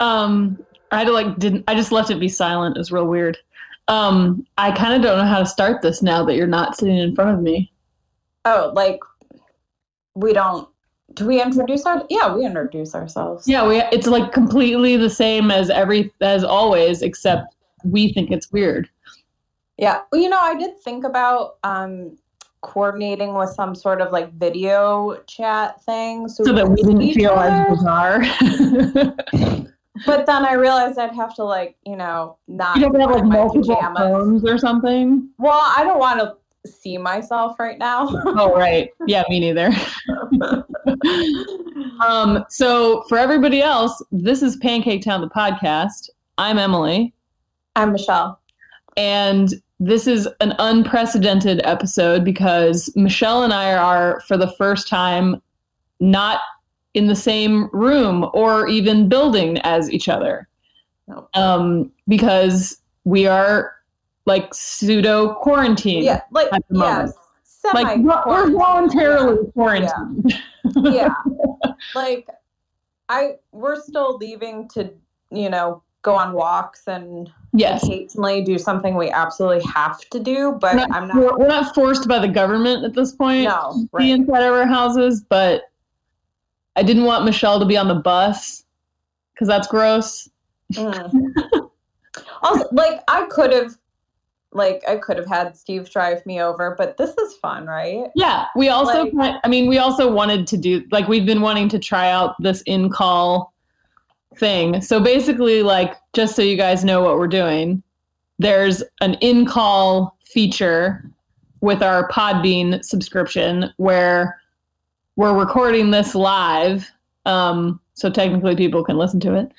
Um, I had to like didn't I just left it be silent. It was real weird. Um, I kind of don't know how to start this now that you're not sitting in front of me. Oh, like we don't. Do we introduce our? Yeah, we introduce ourselves. Yeah, we it's like completely the same as every as always, except we think it's weird. Yeah. Well, you know, I did think about um coordinating with some sort of like video chat thing So that we didn't feel as bizarre. But then I realized I'd have to like, you know, not you don't have like multiple pajamas. phones or something. Well, I don't want to see myself right now. Oh right. Yeah, me neither. um, so for everybody else, this is Pancake Town, the podcast. I'm Emily, I'm Michelle. and this is an unprecedented episode because Michelle and I are, for the first time, not in the same room or even building as each other. Nope. Um, because we are like pseudo quarantine. Yeah, like At the moment. Like we're voluntarily quarantined. yeah. like I we're still leaving to, you know, go on walks and Yes. occasionally do something we absolutely have to do, but not, I'm not we're, we're not forced by the government at this point no, to be right. inside of our houses, but I didn't want Michelle to be on the bus because that's gross. Mm. also, like I could have like I could have had Steve drive me over, but this is fun, right? Yeah, we also, Like- I mean, we also wanted to do like we've been wanting to try out this in call thing. So basically, like just so you guys know what we're doing, there's an in call feature with our Podbean subscription where we're recording this live. Um, so technically, people can listen to it.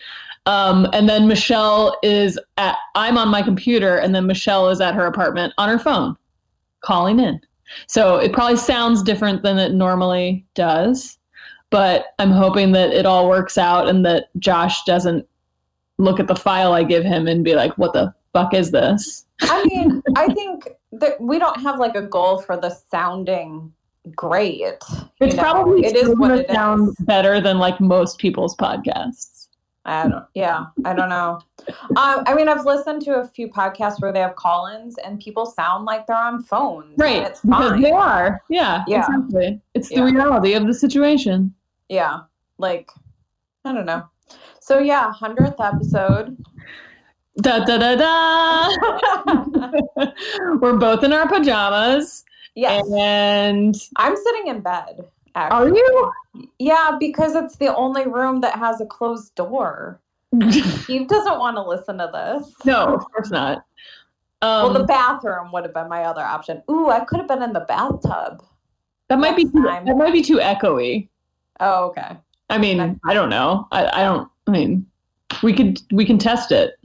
Um, and then Michelle is at, I'm on my computer, and then Michelle is at her apartment on her phone calling in. So it probably sounds different than it normally does, but I'm hoping that it all works out and that Josh doesn't look at the file I give him and be like, what the fuck is this? I mean, I think that we don't have like a goal for the sounding great. you It's know? probably it is what it sound better than like most people's podcasts. I don't. Yeah, I don't know. Um, I mean, I've listened to a few podcasts where they have call-ins, and people sound like they're on phones. Right. it's fine. they are. Yeah, Yeah. exactly. It's the Yeah. reality of the situation. Yeah, like I don't know. So yeah, hundredth episode. Da da da da. We're both in our pajamas. Yes, And I'm sitting in bed. are you? Yeah, because it's the only room that has a closed door. Steve doesn't want to listen to this. no, of course not. Um, well, the bathroom would have been my other option. Ooh, I could have been in the bathtub. that might be too, time. that might be too echoey. Oh, okay. I mean, I don't know. I, I don't. I mean, we could we can test it.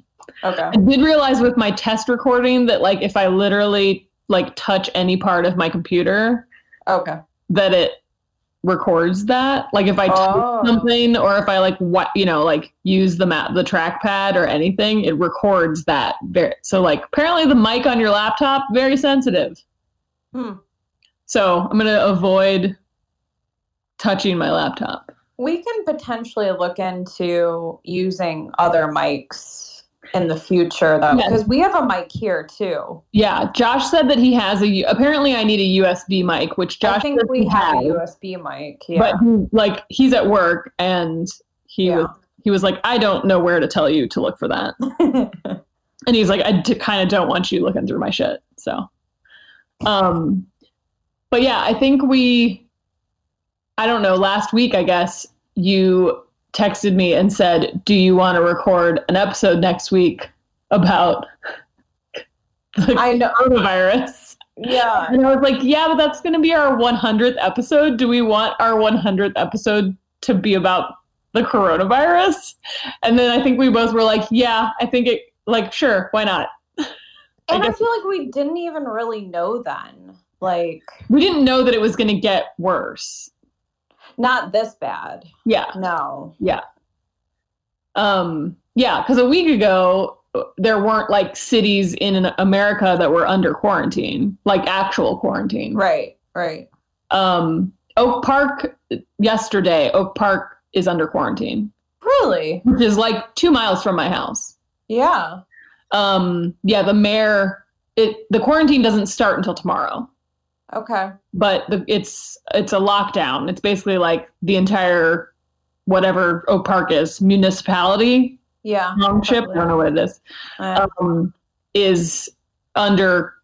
Okay. I did realize with my test recording that like if I literally like touch any part of my computer, Okay. that it records that. Like if I touch Oh. something or if I like what you know like use the map the trackpad or anything, it records that. Very, so like apparently the mic on your laptop very sensitive. Hmm. So I'm gonna avoid touching my laptop. We can potentially look into using other mics in the future, though, Yes. because we have a mic here too. Yeah, Josh said that he has a Apparently, I need a USB mic, which Josh I think we have a USB mic. Yeah. But he, like he's at work and he Yeah. was he was like, I don't know where to tell you to look for that, and he's like, I d- kind of don't want you looking through my shit. So, um, but yeah, I think we. I don't know. Last week, I guess you texted me and said, "Do you want to record an episode next week about the I know. coronavirus?" Yeah. And I was like, yeah, but that's going to be our 100th episode. Do we want our 100th episode to be about the coronavirus? And then I think we both were like, yeah, I think it, like, sure, why not? And I guess- feel like we didn't even really know then. Like, We didn't know that it was going to get worse. Not this bad. Yeah. No. Yeah. Um, yeah, because a week ago, there weren't like cities in America that were under quarantine, like actual quarantine. Right. Right. Um, Oak Park, yesterday, Oak Park is under quarantine. Really? which is like two miles from my house. Yeah. Um, yeah, the mayor. It the quarantine doesn't start until tomorrow, Okay. but the, it's it's a lockdown. It's basically like the entire whatever Oak Park is municipality Yeah. township. I don't know what it is. Uh, Um, is under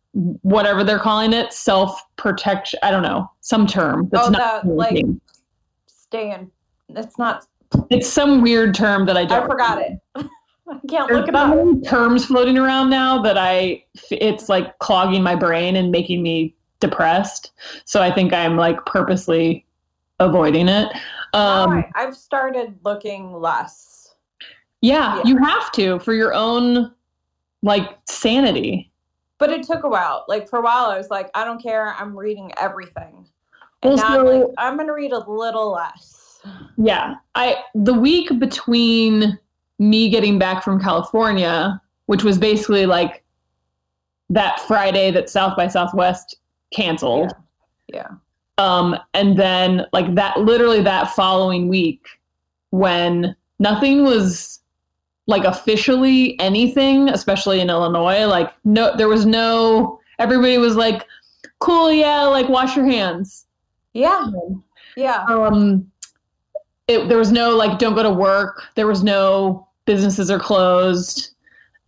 whatever they're calling it, self protection. I don't know some term. That's Oh, not that, like- quarantine. stay in. It's not. it's some weird term that I don't. I forgot it. I can't There's look it up. terms floating around now that I it's like clogging my brain and making me depressed. So I think I'm like purposely avoiding it. Um, I've started looking less. yeah, yeah. you have to for your own like sanity. But it took a while. Like for a while, I was like, I don't care. I'm reading everything. Well, And now I'm like, I'm gonna read a little less. Yeah, I the week between me getting back from California, which was basically like that Friday that South by Southwest canceled. Yeah. Um, and then like that, literally that following week, when nothing was like officially anything, especially in Illinois, like no, there was no. Everybody was like, "Cool, yeah, like wash your hands." Yeah. Yeah. Um, it, there was no like, don't go to work. There was no businesses are closed.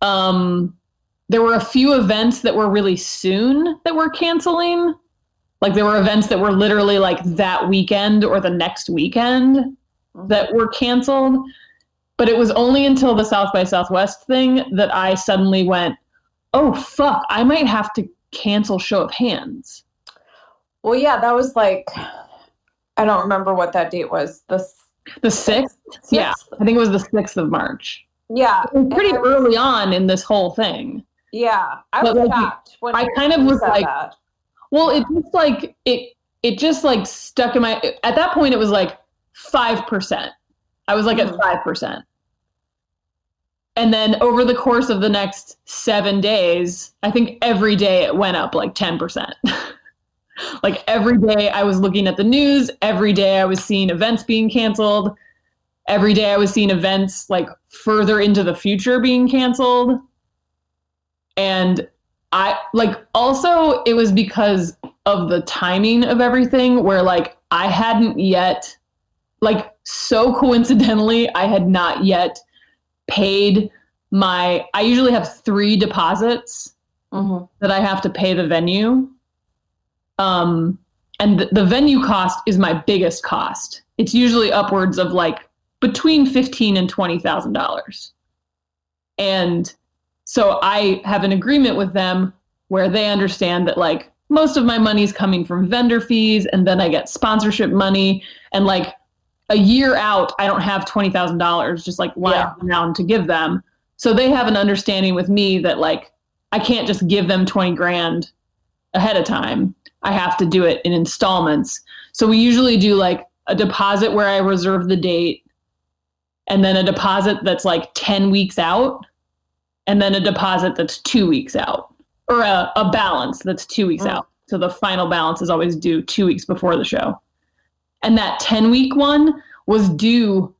Um, there were a few events that were really soon that were canceling. Like there were events that were literally like that weekend or the next weekend mm-hmm. that were canceled. But it was only until the South by Southwest thing that I suddenly went, oh, fuck, I might have to cancel Show of Hands. Well, yeah, that was like, I don't remember what that date was. The The 6th? Yeah. I think it was the 6th of March. Yeah. Pretty And I was- early on in this whole thing. Yeah. I was shocked when I kind of was like- that. Well, it just like it it just like stuck in my at that point it was like 5%. I was like Mhm. at 5%. And then over the course of the next 7 days, I think every day it went up like 10%. like every day I was looking at the news, every day I was seeing events being canceled. Every day I was seeing events like further into the future being canceled. And I like also it was because of the timing of everything where like I hadn't yet like so coincidentally I had not yet paid my I usually have 3 deposits Mhm. that I have to pay the venue. Um and the, the venue cost is my biggest cost. It's usually upwards of like between 15 and 20,000 dollars. And so I have an agreement with them where they understand that like most of my money is coming from vendor fees and then I get sponsorship money and like a year out I don't have $20,000 just like lying Yeah. around to give them. So they have an understanding with me that like I can't just give them 20 grand ahead of time. I have to do it in installments. So we usually do like a deposit where I reserve the date and then a deposit that's like 10 weeks out and then a deposit that's two weeks out or a, a balance that's two weeks Mm. out. So the final balance is always due two weeks before the show. And that 10 week one was due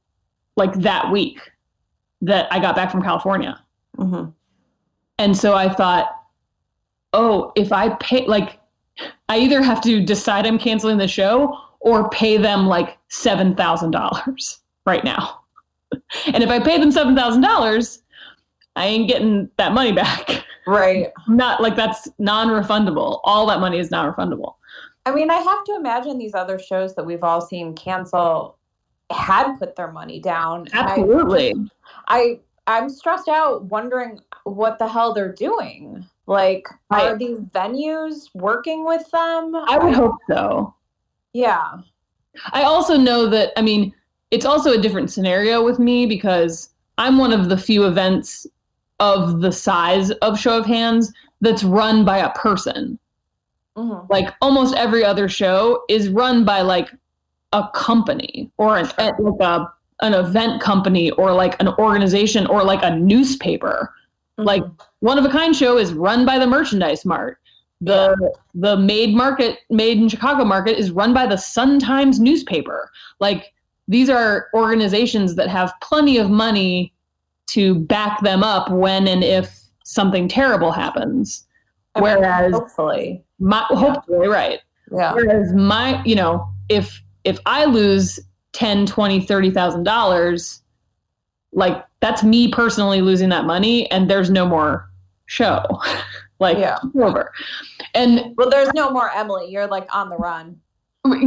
like that week that I got back from California. Mhm. And so I thought, oh, if I pay, like, I either have to decide I'm canceling the show or pay them like $7,000 right now. and if I pay them $7,000, I ain't getting that money back. Right. Not like that's non refundable. All that money is non refundable. I mean, I have to imagine these other shows that we've all seen cancel had put their money down. and I- Absolutely. I I'm stressed out wondering what the hell they're doing. Like, are these venues working with them? I would hope so. Yeah. I also know that, I mean, it's also a different scenario with me because I'm one of the few events of the size of Show of Hands that's run by a person. Mhm. Like almost every other show is run by like a company or an like a an event company or like an organization or like a newspaper. Like Mhm. one of a kind show is run by the merchandise mart. The the made market made in Chicago market is run by the Sun Times newspaper. Like these are organizations that have plenty of money to back them up when and if something terrible happens. I mean, Whereas hopefully, my hopefully right. yeah, Whereas my, you know, if if I lose 10, 20, 30,000 dollars, like that's me personally losing that money and there's no more show. like Yeah. over. And well, there's no more Emily. You're like on the run.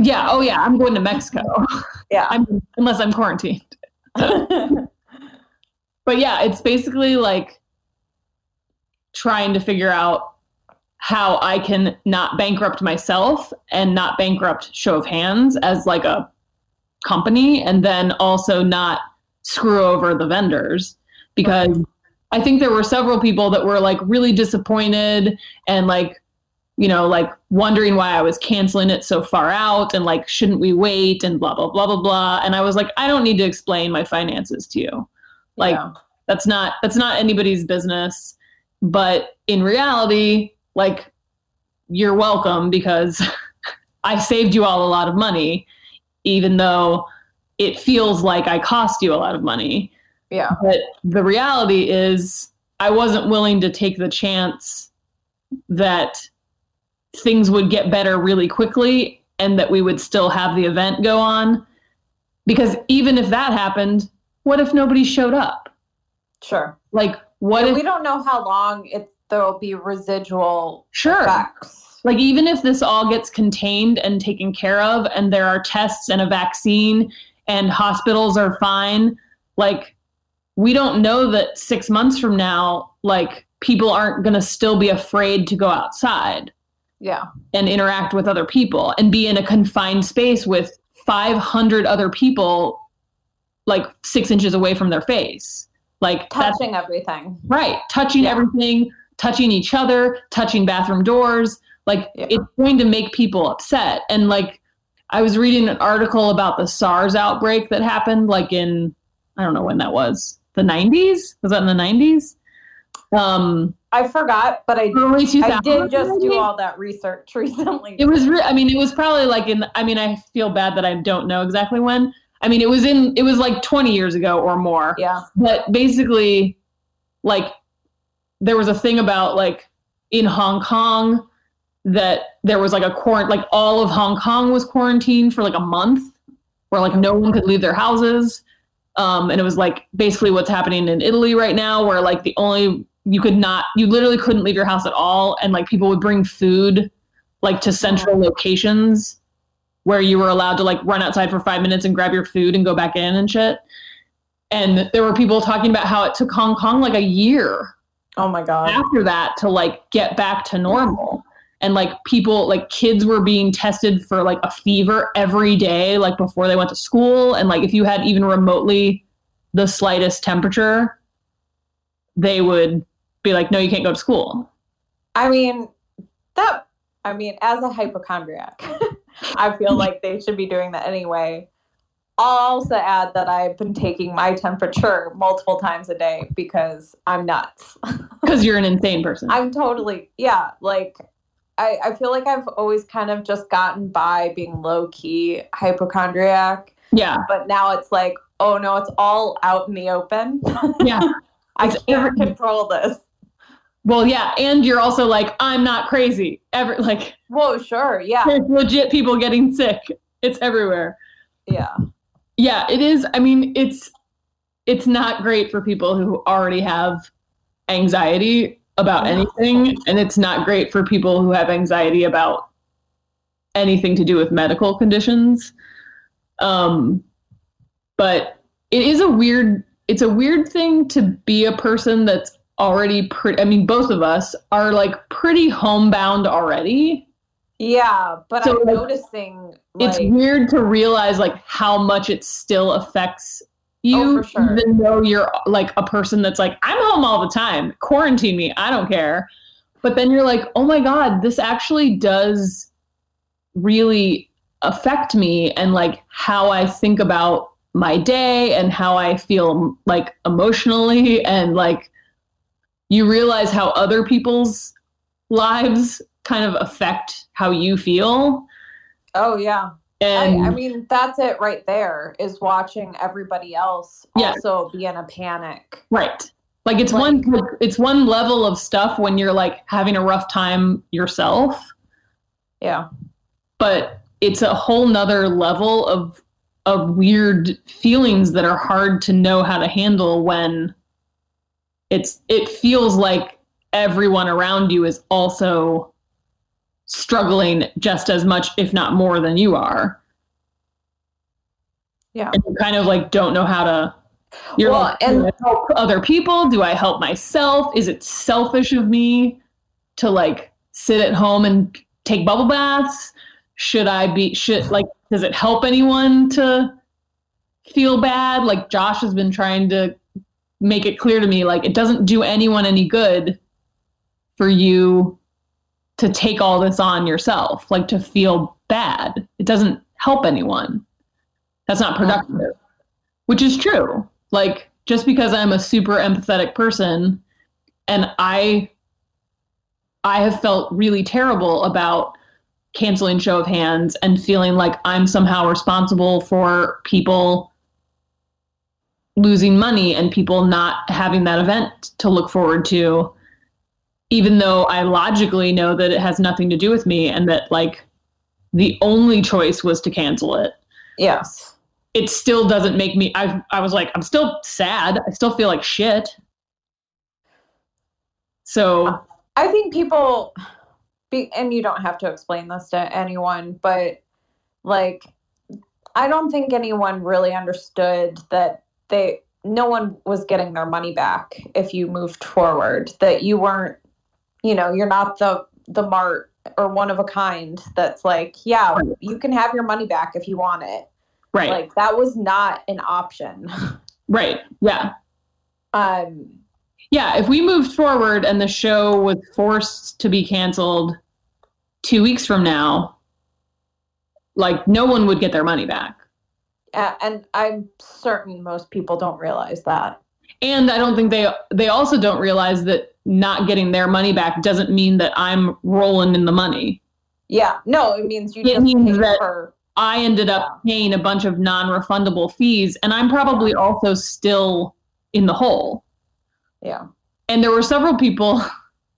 yeah, oh yeah, I'm going to Mexico. Yeah. I'm unless I'm quarantined. But yeah, it's basically like trying to figure out how I can not bankrupt myself and not bankrupt Show of Hands as like a company and then also not screw over the vendors. Because I think there were several people that were like really disappointed and like you know like wondering why I was canceling it so far out and like shouldn't we wait and blah blah blah blah blah. And I was like I don't need to explain my finances to you like Yeah. that's not that's not anybody's business. But in reality like you're welcome because i saved you all a lot of money even though it feels like i cost you a lot of money. Yeah, but the reality is i wasn't willing to take the chance that things would get better really quickly and that we would still have the event go on. Because even if that happened what if nobody showed up sure. like what if we don't know how long it there'll be residual sure effects. like even if this all gets contained and taken care of and there are tests and a vaccine and hospitals are fine like we don't know that 6 months from now like people aren't going to still be afraid to go outside Yeah, and interact with other people and be in a confined space with 500 other people like 6 inches away from their face like touching everything. Right. Touching Yeah. everything, touching each other, touching bathroom doors. Like Yeah. it's going to make people upset. And like I was reading an article about the SARS outbreak that happened like in I don't know when that was. The 90s? Was that in the 90s? Um I forgot, but I early 2000s. I did just do all that research recently. It was re- I mean it was probably like in I mean I feel bad that I don't know exactly when. I mean it was in it was like 20 years ago or more. yeah, but basically like there was a thing about like in hong kong that there was like a quarant like all of hong kong was quarantined for like a month where like no one could leave their houses. Um, and it was like basically what's happening in italy right now where like the only you could not you literally couldn't leave your house at all. And like people would bring food like to central locations where you were allowed to like run outside for five minutes and grab your food and go back in and shit and there were people talking about how it took Hong Kong like a year oh my god, after that to like get back to normal. And like people, like kids were being tested for like a fever every day, like before they went to school. And like if you had even remotely the slightest temperature, they would be like, no, you can't go to school. I mean that. I mean, as a hypochondriac, I feel like they should be doing that anyway. I'll also add that I've been taking my temperature multiple times a day because I'm nuts. Because you're an insane person. I'm totally yeah, like I, I feel like I've always kind of just gotten by being low key hypochondriac, yeah. but now it's like, oh no, it's all out in the open. Yeah. I can't every- control this. Well, yeah. And you're also like, I'm not crazy. Ever like Whoa, sure, yeah, there's legit people getting sick. It's everywhere. yeah, yeah it is i mean it's it's not great for people who already have anxiety about anything and it's not great for people who have anxiety about anything to do with medical conditions um but it is a weird it's a weird thing to be a person that's already pretty i mean both of us are like pretty homebound already yeah. But So, I'm like, noticing it's weird to realize like how much it still affects oh, you Oh, sure. even though you're like a person that's like i'm home all the time quarantine me i don't care but then you're like oh my god this actually does really affect me and like how i think about my day and how i feel like emotionally and like you realize how other people's lives kind of affect how you feel oh yeah, And I, I mean, that's it right there is watching everybody else Yeah. also be in a panic. right. Like it's Like- one it's one level of stuff when you're like having a rough time yourself, Yeah. but it's a whole nother level of of weird feelings that are hard to know how to handle when it's it feels like everyone around you is also struggling just as much if not more than you are. Yeah. and you kind of like don't know how to you're Well, like, and- help other people? Do i help myself? Is it selfish of me to like sit at home and take bubble baths? Should i be should like does it help anyone to feel bad? Like josh has been trying to make it clear to me like it doesn't do anyone any good for you to take all this on yourself like to feel bad. It doesn't help anyone. That's not productive. Which is true. Like just because i'm a super empathetic person and i i have felt really terrible about canceling show of hands and feeling like i'm somehow responsible for people losing money and people not having that event to look forward to even though i logically know that it has nothing to do with me and that like the only choice was to cancel it Yes. it still doesn't make me I I was like I'm still sad. I still feel like shit. So I think people, be, and you don't have to explain this to anyone, but like, I don't think anyone really understood that they, no one was getting their money back if you moved forward, that you weren't, you know, you're not the, the mart or one of a kind that's like, yeah, you can have your money back if you want it. right. Like, that was not an option. right. Yeah. um, Yeah, if we moved forward and the show was forced to be canceled 2 weeks from now, like no one would get their money back. And I'm certain most people don't realize that. And I don't think they they also don't realize that not getting their money back doesn't mean that I'm rolling in the money. Yeah, no, it means you It just means that- for. I ended up paying a bunch of non-refundable fees and I'm probably also still in the hole. Yeah, And there were several people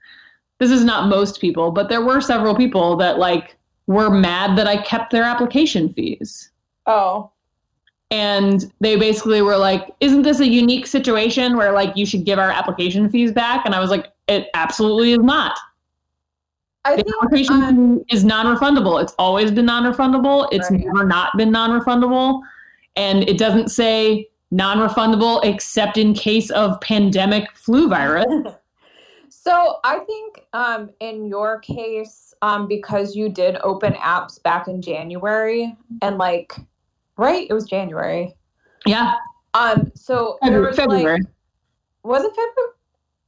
this is not most people, but there were several people that like were mad that I kept their application fees. oh, And they basically were like, "Isn't this a unique situation where like you should give our application fees back?" And I was like, "It absolutely is not. I The think application um, is non-refundable. It's always been non-refundable. It's Right. never not been non-refundable, and it doesn't say non-refundable except in case of pandemic flu virus. so. I think um, in your case, um, because you did open apps back in January, and like, right, it was January. Yeah, Um, so February. was February. like, was it February?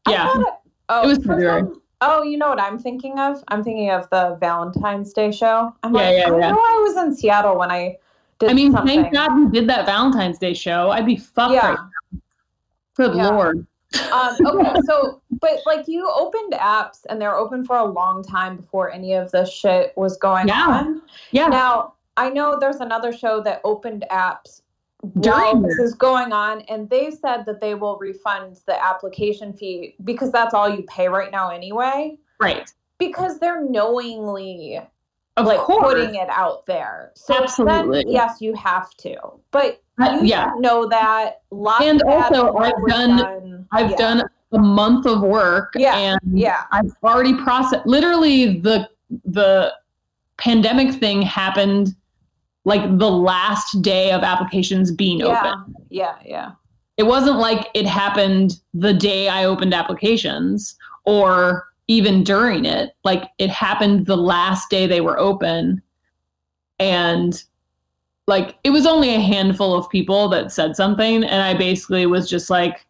Yeah. It, oh, It was February. some- Oh, you know what I'm thinking of? I'm thinking of the Valentine's Day show. I'm Yeah, like, yeah, I yeah. know I was in Seattle when I did I mean, something. thank God we did that Valentine's Day show. I'd be fucked Yeah. right now. Good Yeah. lord. um, okay, so but like you opened apps and they're open for a long time before any of this shit was going Yeah. on. Yeah. Now I know there's another show that opened apps During while this is going on, and they said that they will refund the application fee because that's all you pay right now anyway. right. Because they're knowingly Of like course. putting it out there. So Absolutely. then yes, you have to. But Uh, you yeah. know that lots And of also, I've done- done. I've Yeah. done a month of work Yeah, and Yeah. I've already processed literally the the pandemic thing happened like the last day of applications being Yeah. open. Yeah. Yeah. It wasn't like it happened the day I opened applications or even during it. Like it happened the last day they were open. And like it was only a handful of people that said something. And I basically was just like,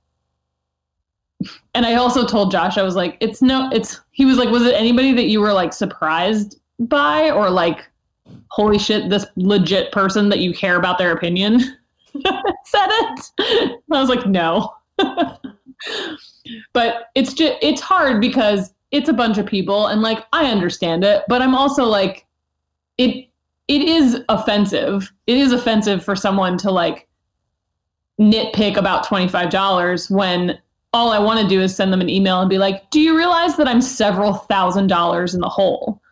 and I also told Josh, I was like, it's no, it's, he was like, was it anybody that you were like surprised by or like, holy shit, this legit person that you care about their opinion said it? I was like, no. but it's just, it's hard because it's a bunch of people and like, I understand it, but I'm also like, it, it is offensive. It is offensive for someone to like nitpick about $25 when all I want to do is send them an email and be like, "Do you realize that I'm several thousand dollars in the hole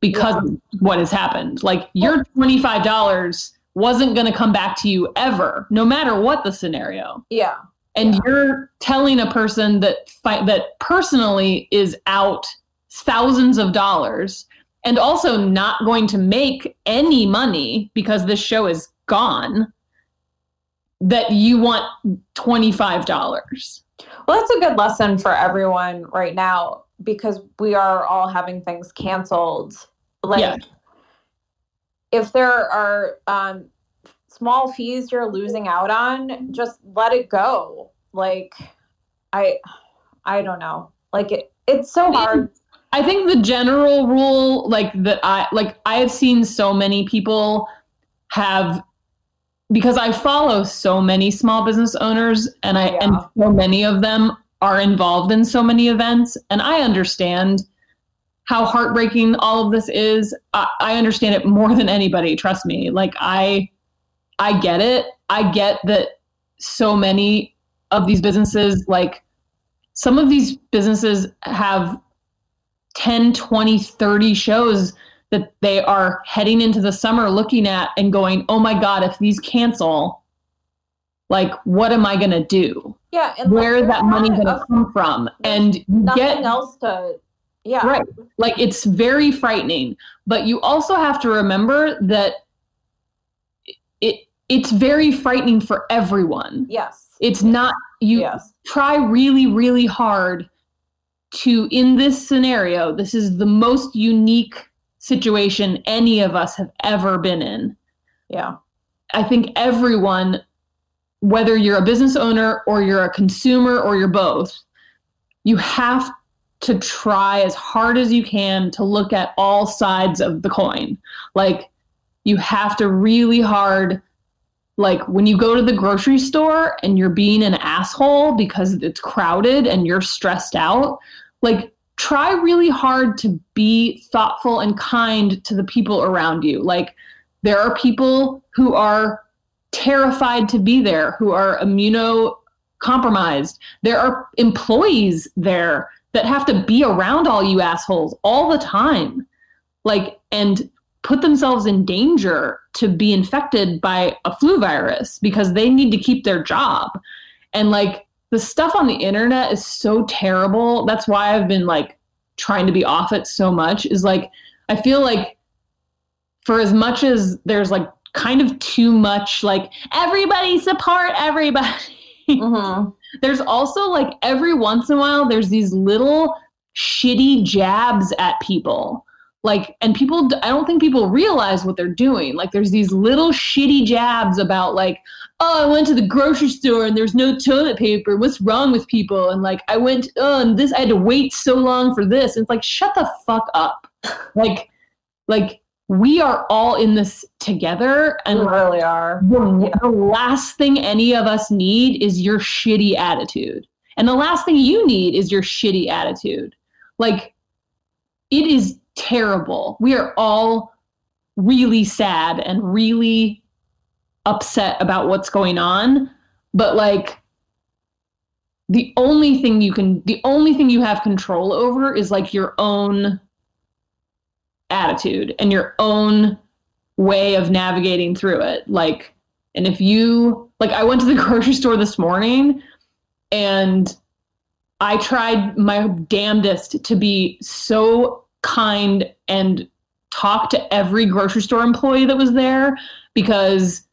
because yeah. of what has happened? Like your $25 wasn't going to come back to you ever, no matter what the scenario." Yeah. And yeah. you're telling a person that fi- that personally is out thousands of dollars and also not going to make any money because this show is gone that you want $25. Well, that's a good lesson for everyone right now because we are all having things canceled. Like, yeah. if there are um, small fees you're losing out on, just let it go. Like, I, I don't know. Like it, it's so hard. I think the general rule, like that, I like I have seen so many people have because I follow so many small business owners and I yeah. and so many of them are involved in so many events and I understand how heartbreaking all of this is. I, I understand it more than anybody, trust me. Like I I get it. I get that so many of these businesses like some of these businesses have 10, 20, 30 shows that they are heading into the summer looking at and going, oh my God, if these cancel, like, what am I going to do? Yeah. And Where is that money going to come from? And nothing get, else to, yeah. Right. Like, it's very frightening. But you also have to remember that it it's very frightening for everyone. Yes. It's not, you yes. try really, really hard to, in this scenario, this is the most unique situation any of us have ever been in. Yeah. I think everyone, whether you're a business owner or you're a consumer or you're both, you have to try as hard as you can to look at all sides of the coin. Like, you have to really hard like when you go to the grocery store and you're being an asshole because it's crowded and you're stressed out like try really hard to be thoughtful and kind to the people around you. Like there are people who are terrified to be there, who are immunocompromised. There are employees there that have to be around all you assholes all the time. Like and put themselves in danger to be infected by a flu virus because they need to keep their job. And like the stuff on the internet is so terrible. That's why I've been like trying to be off it so much is like I feel like for as much as there's like kind of too much like everybody support everybody. Mm-hmm. there's also like every once in a while there's these little shitty jabs at people like and people i don't think people realize what they're doing like there's these little shitty jabs about like oh, I went to the grocery store and there's no toilet paper. What's wrong with people? And like, I went, oh, and this, I had to wait so long for this. And it's like, shut the fuck up. like, like we are all in this together. And we really are. The, yeah. the last thing any of us need is your shitty attitude. And the last thing you need is your shitty attitude. Like, it is terrible. We are all really sad and really upset about what's going on, but like the only thing you can the only thing you have control over is like your own attitude and your own way of navigating through it. Like and if you like I went to the grocery store this morning and I tried my damnedest to be so kind and talk to every grocery store employee that was there because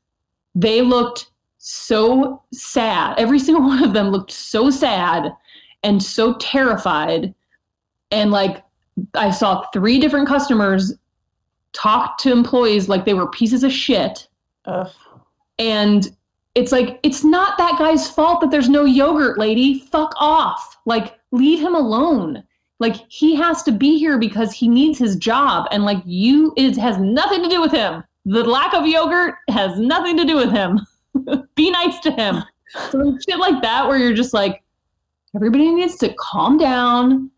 they looked so sad. Every single one of them looked so sad and so terrified. And like, I saw three different customers talk to employees like they were pieces of shit. Ugh. And it's like, it's not that guy's fault that there's no yogurt, lady. Fuck off. Like, leave him alone. Like, he has to be here because he needs his job. And like, you, it has nothing to do with him the lack of yogurt has nothing to do with him. Be nice to him. So shit like that where you're just like, everybody needs to calm down.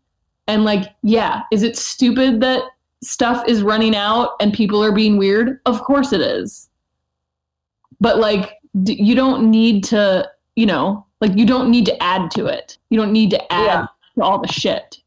And like, yeah, is it stupid that stuff is running out and people are being weird? Of course it is. But like d- you don't need to, you know, like you don't need to add to it. You don't need to add Yeah. to all the shit.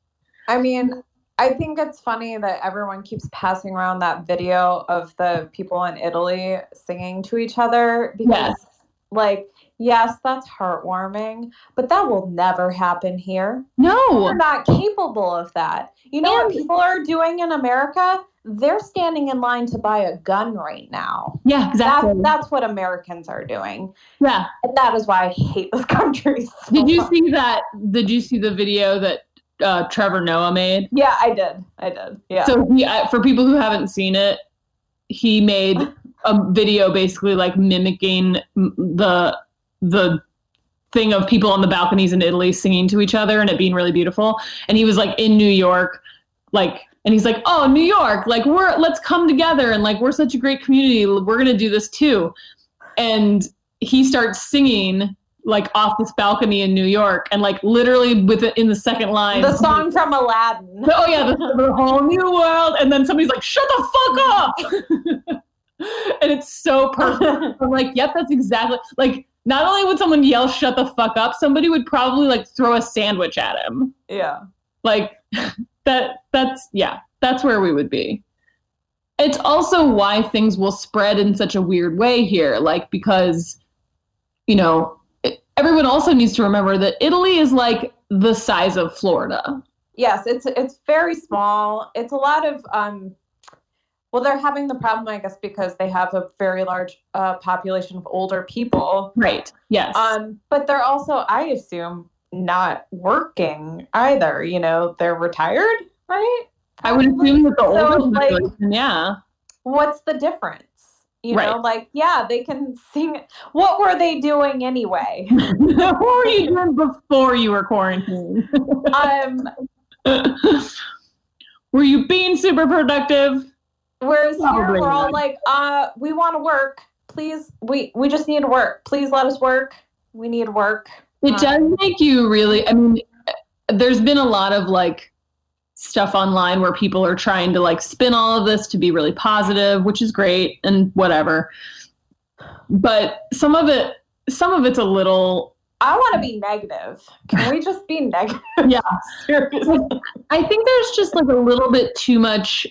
I mean, I think it's funny that everyone keeps passing around that video of the people in Italy singing to each other because, Yes. like, yes, that's heartwarming, but that will never happen here. No. We're not capable of that. You know what people are doing in America? They're standing in line to buy a gun right now. Yeah, exactly. That's that's what Americans are doing, yeah. and that is why I hate this country. so Did you see that? Did you see the video that uh, Trevor Noah made? Yeah, I did. I did. Yeah. So he, I- for people who haven't seen it, he made a video basically like mimicking the the thing of people on the balconies in Italy singing to each other and it being really beautiful. And he was like in New York, like, and he's like, "Oh, New York, like we're let's come together and like we're such a great community. We're gonna do this too." And he starts singing like off this balcony in New York, and like literally with it in the second line, the song from Aladdin. oh yeah, the, the whole new world, and then somebody's like, "Shut the fuck up!" and it's so perfect. I'm like, "Yep, that's exactly like." Not only would someone yell "Shut the fuck up," somebody would probably like throw a sandwich at him. yeah. Like that. That's yeah. That's where we would be. It's also why things will spread in such a weird way here, like because, you know, everyone also needs to remember that Italy is like the size of Florida. Yes, it's it's very small. It's a lot of um well they're having the problem I guess because they have a very large uh, population of older people. Right. Yes. Um but they're also I assume not working either, you know, they're retired, right? I would assume that the So, older like- population, yeah. What's the difference? You know, like yeah, they can sing what were they doing anyway? what were you doing before you were quarantined? um were you being super productive? Whereas here we're all not. like, uh, we want to work. Please, we we just need to work. Please let us work. We need work. It Um, does make you really, I mean, there's been a lot of like stuff online where people are trying to like spin all of this to be really positive, which is great and whatever. But some of it, some of it's a little I want to be negative. Can we just be negative? Yeah. Seriously. I think there's just like a little bit too much,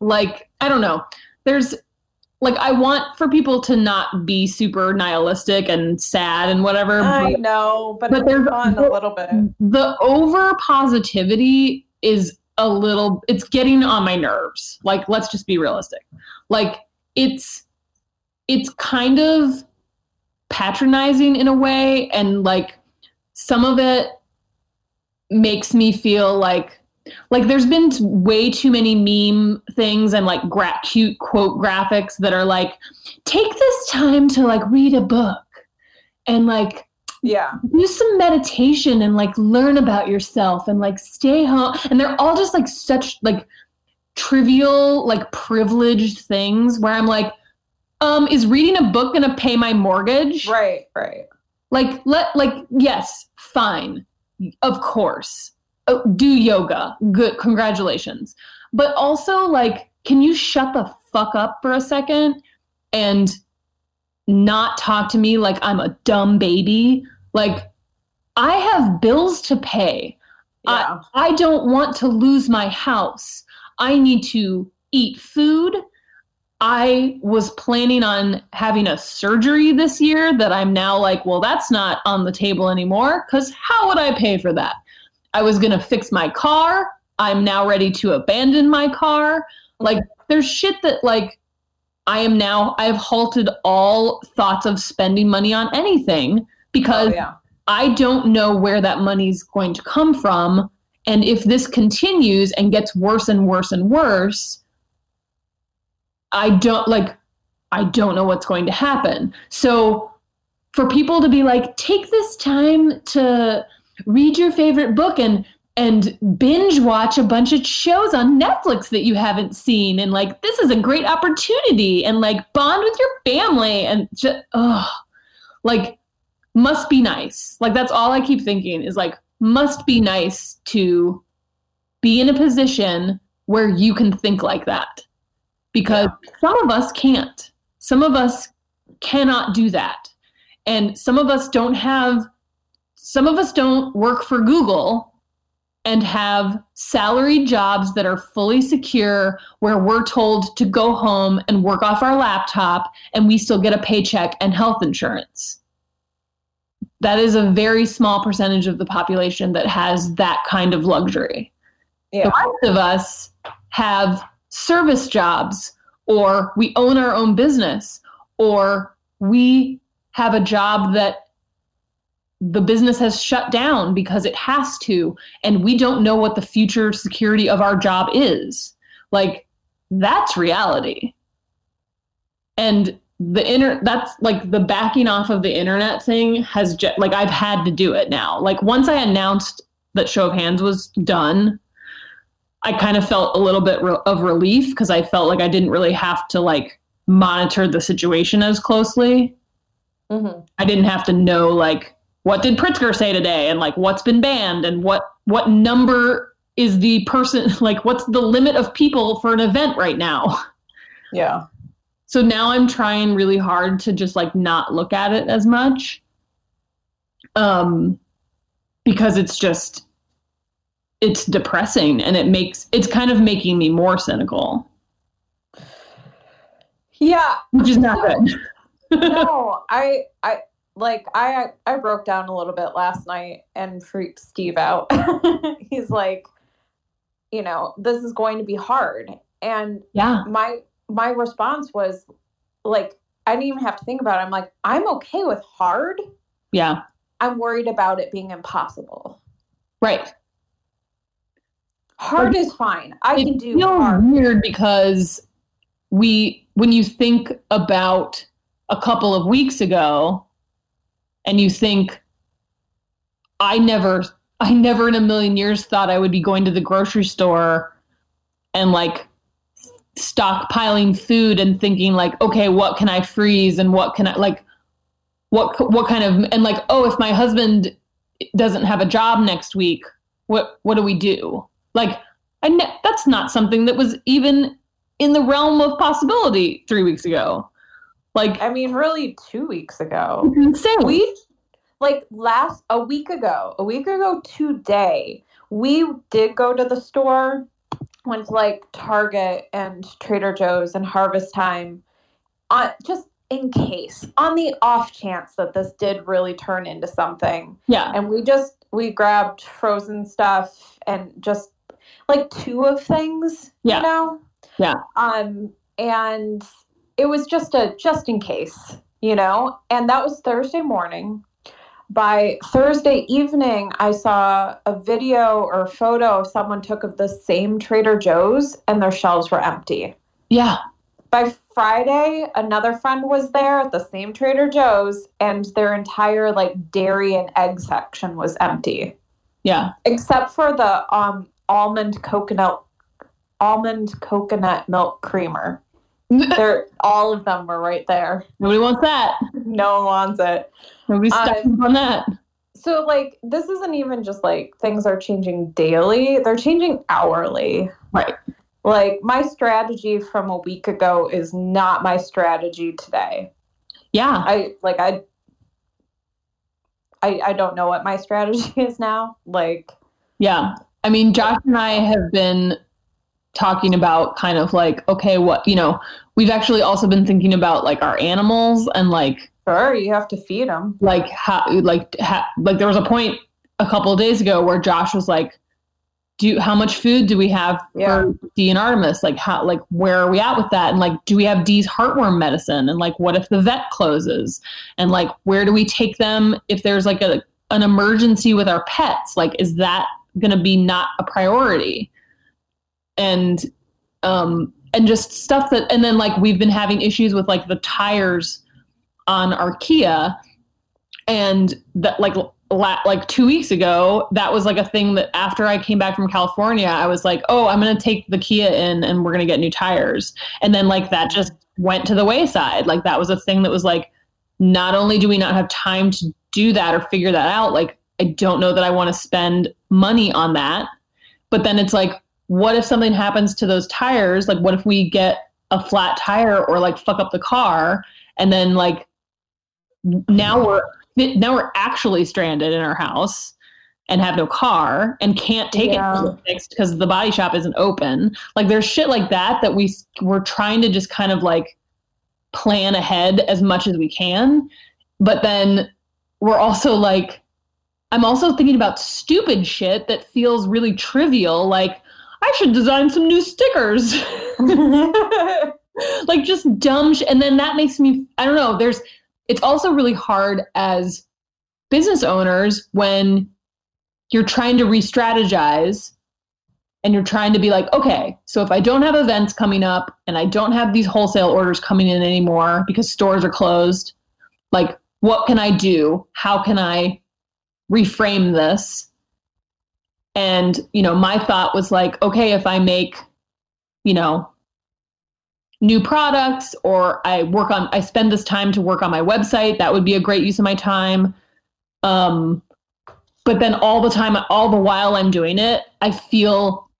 like, I don't know. There's like, I want for people to not be super nihilistic and sad and whatever. I but know, but, but there's- fun a little bit. the over positivity is a little, it's getting on my nerves. Like, let's just be realistic. Like, it's, it's kind of patronizing in a way. And like, some of it makes me feel like like there's been way too many meme things and like gra- cute quote graphics that are like take this time to like read a book and like Yeah. do some meditation and like learn about yourself and like stay home and they're all just like such like trivial like privileged things where i'm like um is reading a book gonna pay my mortgage Right. Right. like let like yes fine of course oh, do yoga good congratulations but also like can you shut the fuck up for a second and not talk to me like i'm a dumb baby like i have bills to pay Yeah. I don't want to lose my house. I need to eat food. I was planning on having a surgery this year that I'm now like, well, that's not on the table anymore because how would I pay for that? I was going to fix my car. I'm now ready to abandon my car. Like, there's shit that, like, I am now, I've halted all thoughts of spending money on anything because oh, yeah. I don't know where that money's going to come from. And if this continues and gets worse and worse and worse, I don't like, I don't know what's going to happen. So for people to be like, take this time to read your favorite book and and binge watch a bunch of shows on Netflix that you haven't seen and like this is a great opportunity and like bond with your family and just oh like must be nice. Like that's all I keep thinking is like must be nice to be in a position where you can think like that because some of us can't. Some of us cannot do that. And some of us don't have, some of us don't work for Google and have salary jobs that are fully secure where we're told to go home and work off our laptop and we still get a paycheck and health insurance. That is a very small percentage of the population that has that kind of luxury. Yeah. The rest of us have service jobs or we own our own business or we have a job that the business has shut down because it has to and we don't know what the future security of our job is. Like that's reality. And the inner that's like the backing off of the internet thing has just like i've had to do it now. Like once i announced that show of hands was done i kind of felt a little bit re- of relief because i felt like i didn't really have to like monitor the situation as closely. Mm-hmm. I didn't have to know like what did Pritzker say today and like what's been banned and what what number is the person like what's the limit of people for an event right now. Yeah. So now I'm trying really hard to just like not look at it as much. Um because it's just it's depressing and it makes it's kind of making me more cynical, Yeah. which is not good. no, I I like I I broke down a little bit last night and freaked Steve out. He's like, you know, this is going to be hard. And Yeah. my my response was like I didn't even have to think about it. I'm like, I'm okay with hard. Yeah. I'm worried about it being impossible. Right. Hard is fine. I can do feels hard. weird because we when you think about a couple of weeks ago and you think i never i never in a million years thought i would be going to the grocery store and like stockpiling food and thinking like okay what can i freeze and what can i like what what kind of and like oh if my husband doesn't have a job next week what what do we do? Like I ne- that's not something that was even in the realm of possibility 3 weeks ago like I mean, really two weeks ago. insane we like last a week ago a week ago today we did go to the store went to like target and trader joe's and harvest time on just in case on the off chance that this did really turn into something yeah and we just we grabbed frozen stuff and just like two of things Yeah. you know Yeah. um and it was just a just in case you know? And that was thursday morning. By thursday evening i saw a video or photo someone took of the same trader joe's and their shelves were empty. Yeah. By Friday, another friend was there at the same Trader Joe's, and their entire like dairy and egg section was empty, yeah. Except for the um almond coconut almond coconut milk creamer. They're all of them were right there. nobody wants that No one wants it. nobody's um, stuck on that So like this isn't even just like things are changing daily; they're changing hourly. right Like my strategy from a week ago is not my strategy today. yeah I like I I I don't know what my strategy is now. Like Yeah. I mean, Josh and I have been talking about kind of like, okay, what, you know, we've actually also been thinking about like our animals and like, sure, you have to feed them. like how, like, ha, like there was a point a couple of days ago where Josh was like, do how much food do we have Yeah. for D and Artemis? Like how, like where are we at with that? And like, do we have D's heartworm medicine? And like, what if the vet closes? And like, where do we take them if there's like a an emergency with our pets? Like, is that going to be not a priority? And um and just stuff that and then like we've been having issues with like the tires on our Kia and that like la- like 2 weeks ago that was like a thing that after I came back from California I was like oh I'm going to take the Kia in and we're going to get new tires. And then like that just went to the wayside. Like that was a thing that was like not only do we not have time to do that or figure that out like I don't know that I want to spend money on that but then it's like what if something happens to those tires? Like, what if we get a flat tire or like fuck up the car, and then like now we're now we're actually stranded in our house and have no car and can't take Yeah. it fixed because the body shop isn't open. Like there's shit like that that we we're trying to just kind of like plan ahead as much as we can, but then we're also like I'm also thinking about stupid shit that feels really trivial like I should design some new stickers. like just dumb sh- and then that makes me i don't know there's it's also really hard as business owners when you're trying to re-strategize and you're trying to be like okay so if i don't have events coming up and i don't have these wholesale orders coming in anymore because stores are closed like what can i do how can i reframe this and you know my thought was like okay if i make you know new products or I work on I spend this time to work on my website, that would be a great use of my time. Um but then all the time all the while I'm doing it, I feel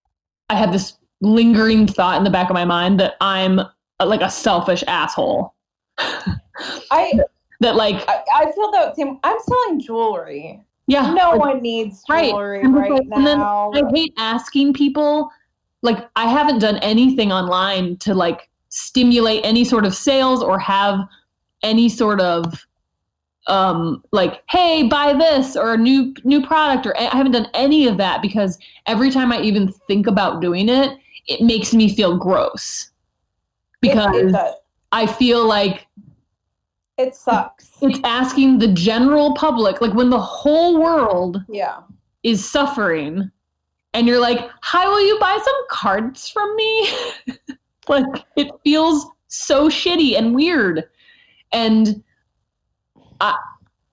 I have this lingering thought in the back of my mind that I'm like a selfish asshole. I, That like I I feel that same. I'm selling jewelry. Yeah, No like, one needs Right. jewelry And right then now. I hate asking people. Like, I haven't done anything online to like stimulate any sort of sales or have any sort of um like hey buy this or a new new product or I haven't done any of that because every time I even think about doing it it makes me feel gross because it, does. I feel like it sucks. It's asking the general public like when the whole world Yeah. is suffering and you're like hi will you buy some cards from me? Like it feels so shitty and weird. And I,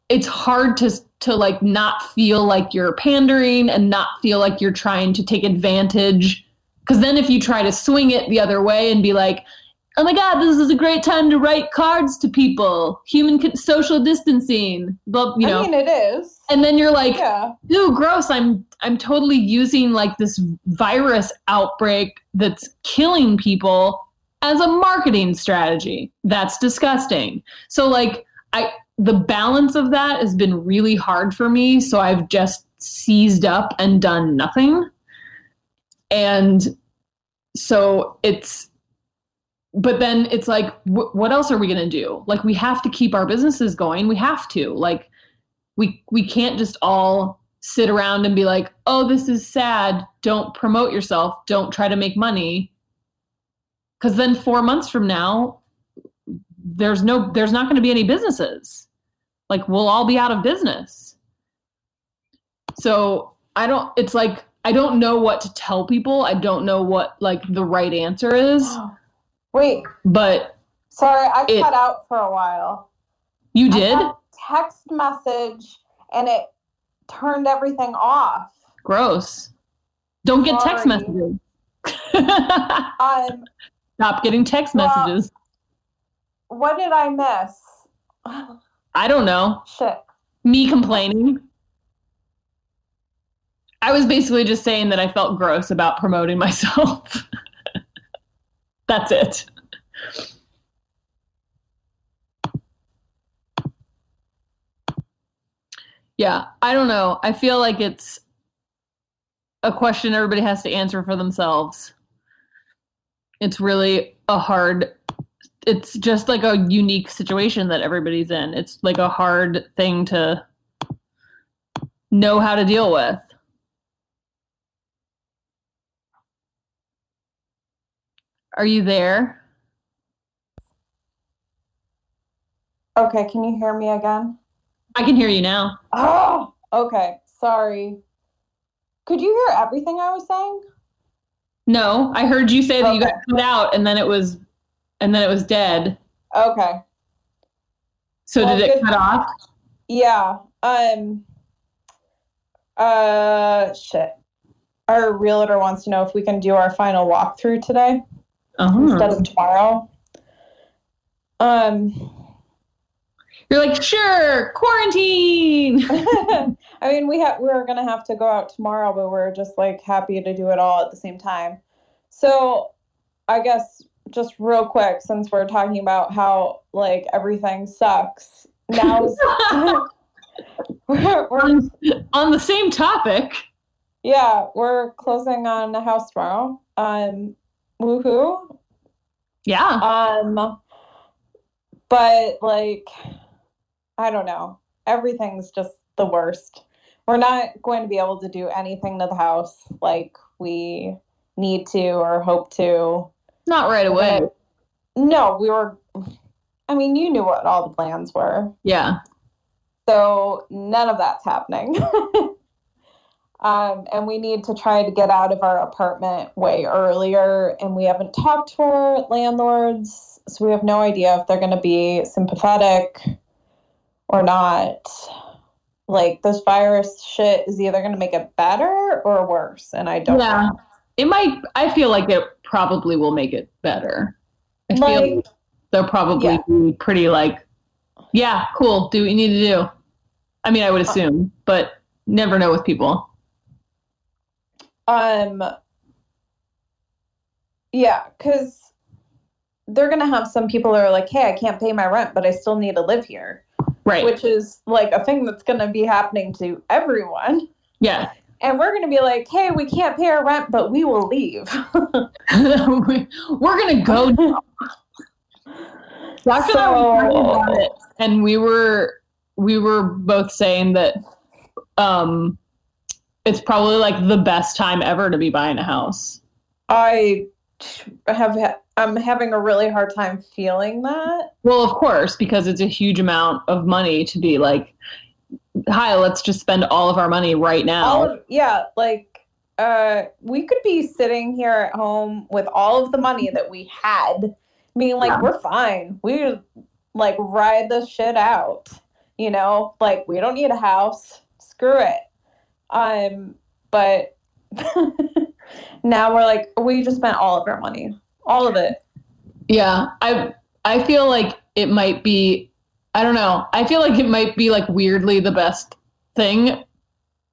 it's hard to to like not feel like you're pandering and not feel like you're trying to take advantage. Because then if you try to swing it the other way and be like oh my god this is a great time to write cards to people. Human con- social distancing. But you know. I mean, it is. and then you're like yeah. ew gross i'm i'm totally using like this virus outbreak that's killing people as a marketing strategy. That's disgusting. So like i the balance of that has been really hard for me so i've just seized up and done nothing. And so it's but then it's like wh- what else are we going to do like we have to keep our businesses going we have to like we we can't just all sit around and be like, "Oh, this is sad. Don't promote yourself. Don't try to make money." Cuz then 4 months from now there's no there's not going to be any businesses. Like we'll all be out of business. So, I don't it's like I don't know what to tell people. I don't know what like the right answer is, Wait. but Sorry, I It- cut out for a while. you did? text message and it turned everything off. Gross. Don't get text messages. Um, Stop getting text Well- messages. what did I miss? I don't know. Shit. Me complaining. I was basically just saying that I felt gross about promoting myself. That's it. Yeah, I don't know. I feel like it's a question everybody has to answer for themselves. It's really a hard it's just like a unique situation that everybody's in. It's like a hard thing to know how to deal with. Are you there? Okay, can you hear me again? I can hear you now. Oh, okay. Sorry. Could you hear everything I was saying? No, I heard you say that you got Okay. cut out and then it was and then it was dead. Okay. So Well, did it cut off? Yeah. Um uh shit. Our realtor wants to know if we can do our final walkthrough today instead Oh. of tomorrow. Um You're like, sure, quarantine. I mean, we have we're gonna have to go out tomorrow, but we're just like happy to do it all at the same time. So, I guess just real quick, since we're talking about how like everything sucks, now we're, we're on, on the same topic. yeah we're closing on a house tomorrow. Um, woohoo! Yeah. Um, but like, I don't know. Everything's just the worst. We're not going to be able to do anything to the house like we need to or hope to. Not right away. No, we were. I mean, you knew what all the plans were. Yeah. So none of that's happening. um, and we need to try to get out of our apartment way earlier. And we haven't talked to our landlords. So we have no idea if they're going to be sympathetic or not. Like, this virus shit is either going to make it better or worse. And I don't Yeah. know. It might, I feel like it probably will make it better. I feel Like, like they'll probably Yeah. be pretty like, yeah, cool, do what you need to do. I mean, I would assume, but never know with people. Um, yeah, because they're gonna have some people that are like, "Hey, I can't pay my rent, but I still need to live here," Right. which is like a thing that's gonna be happening to everyone. yeah. And we're gonna be like, "Hey, we can't pay our rent, but we will leave." We- We're going to go. now. Doctor and I were talking about it, and we were we were both saying that um it's probably like the best time ever to be buying a house. I have ha- I'm having a really hard time feeling that. Well, of course, because it's a huge amount of money to be like, hi, let's just spend all of our money right now. of yeah like uh we could be sitting here at home with all of the money that we had being like Yeah. we're fine we like ride this shit out you know like we don't need a house screw it um but now we're like we just spent all of our money all of it yeah, I I feel like it might be I don't know. I feel like it might be like weirdly the best thing.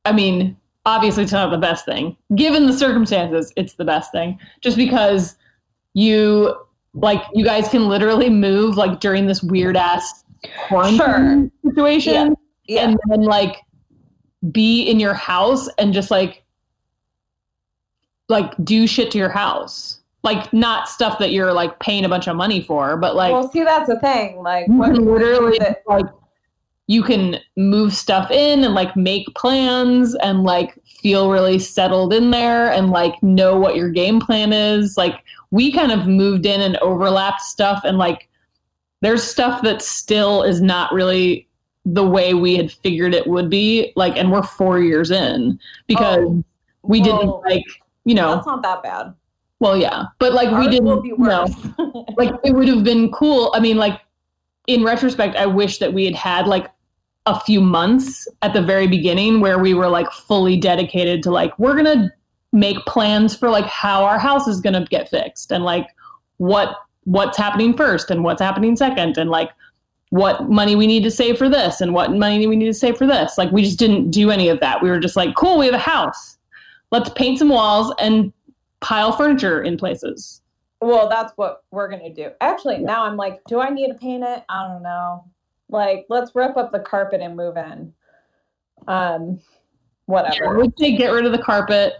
I mean, obviously it's not the best thing. Given the circumstances, it's the best thing. Just because you like you guys can literally move like during this weird ass quarantine situation yeah and then like be in your house and just like like do shit to your house. Like not stuff that you're like paying a bunch of money for but like well see that's the thing like what literally like you can move stuff in and like make plans and like feel really settled in there and like know what your game plan is. Like we kind of moved in and overlapped stuff and like there's stuff that still is not really the way we had figured it would be like and we're 4 years in because Oh, we didn't like you know. that's not that bad. Well yeah but like we didn't you know, like it would have been cool. I mean, like in retrospect, I wish that we had had like a few months at the very beginning where we were like fully dedicated to like we're gonna make plans for like how our house is gonna get fixed and like what what's happening first and what's happening second and like what money we need to save for this and what money we need to save for this. Like we just didn't do any of that. We were just like, cool, we have a house. Let's paint some walls and pile furniture in places. Well, that's what we're gonna do. Actually, now I'm like, do I need to paint it? I don't know. Like, let's rip up the carpet and move in. Um, Yeah, whatever. we'd say get rid of the carpet,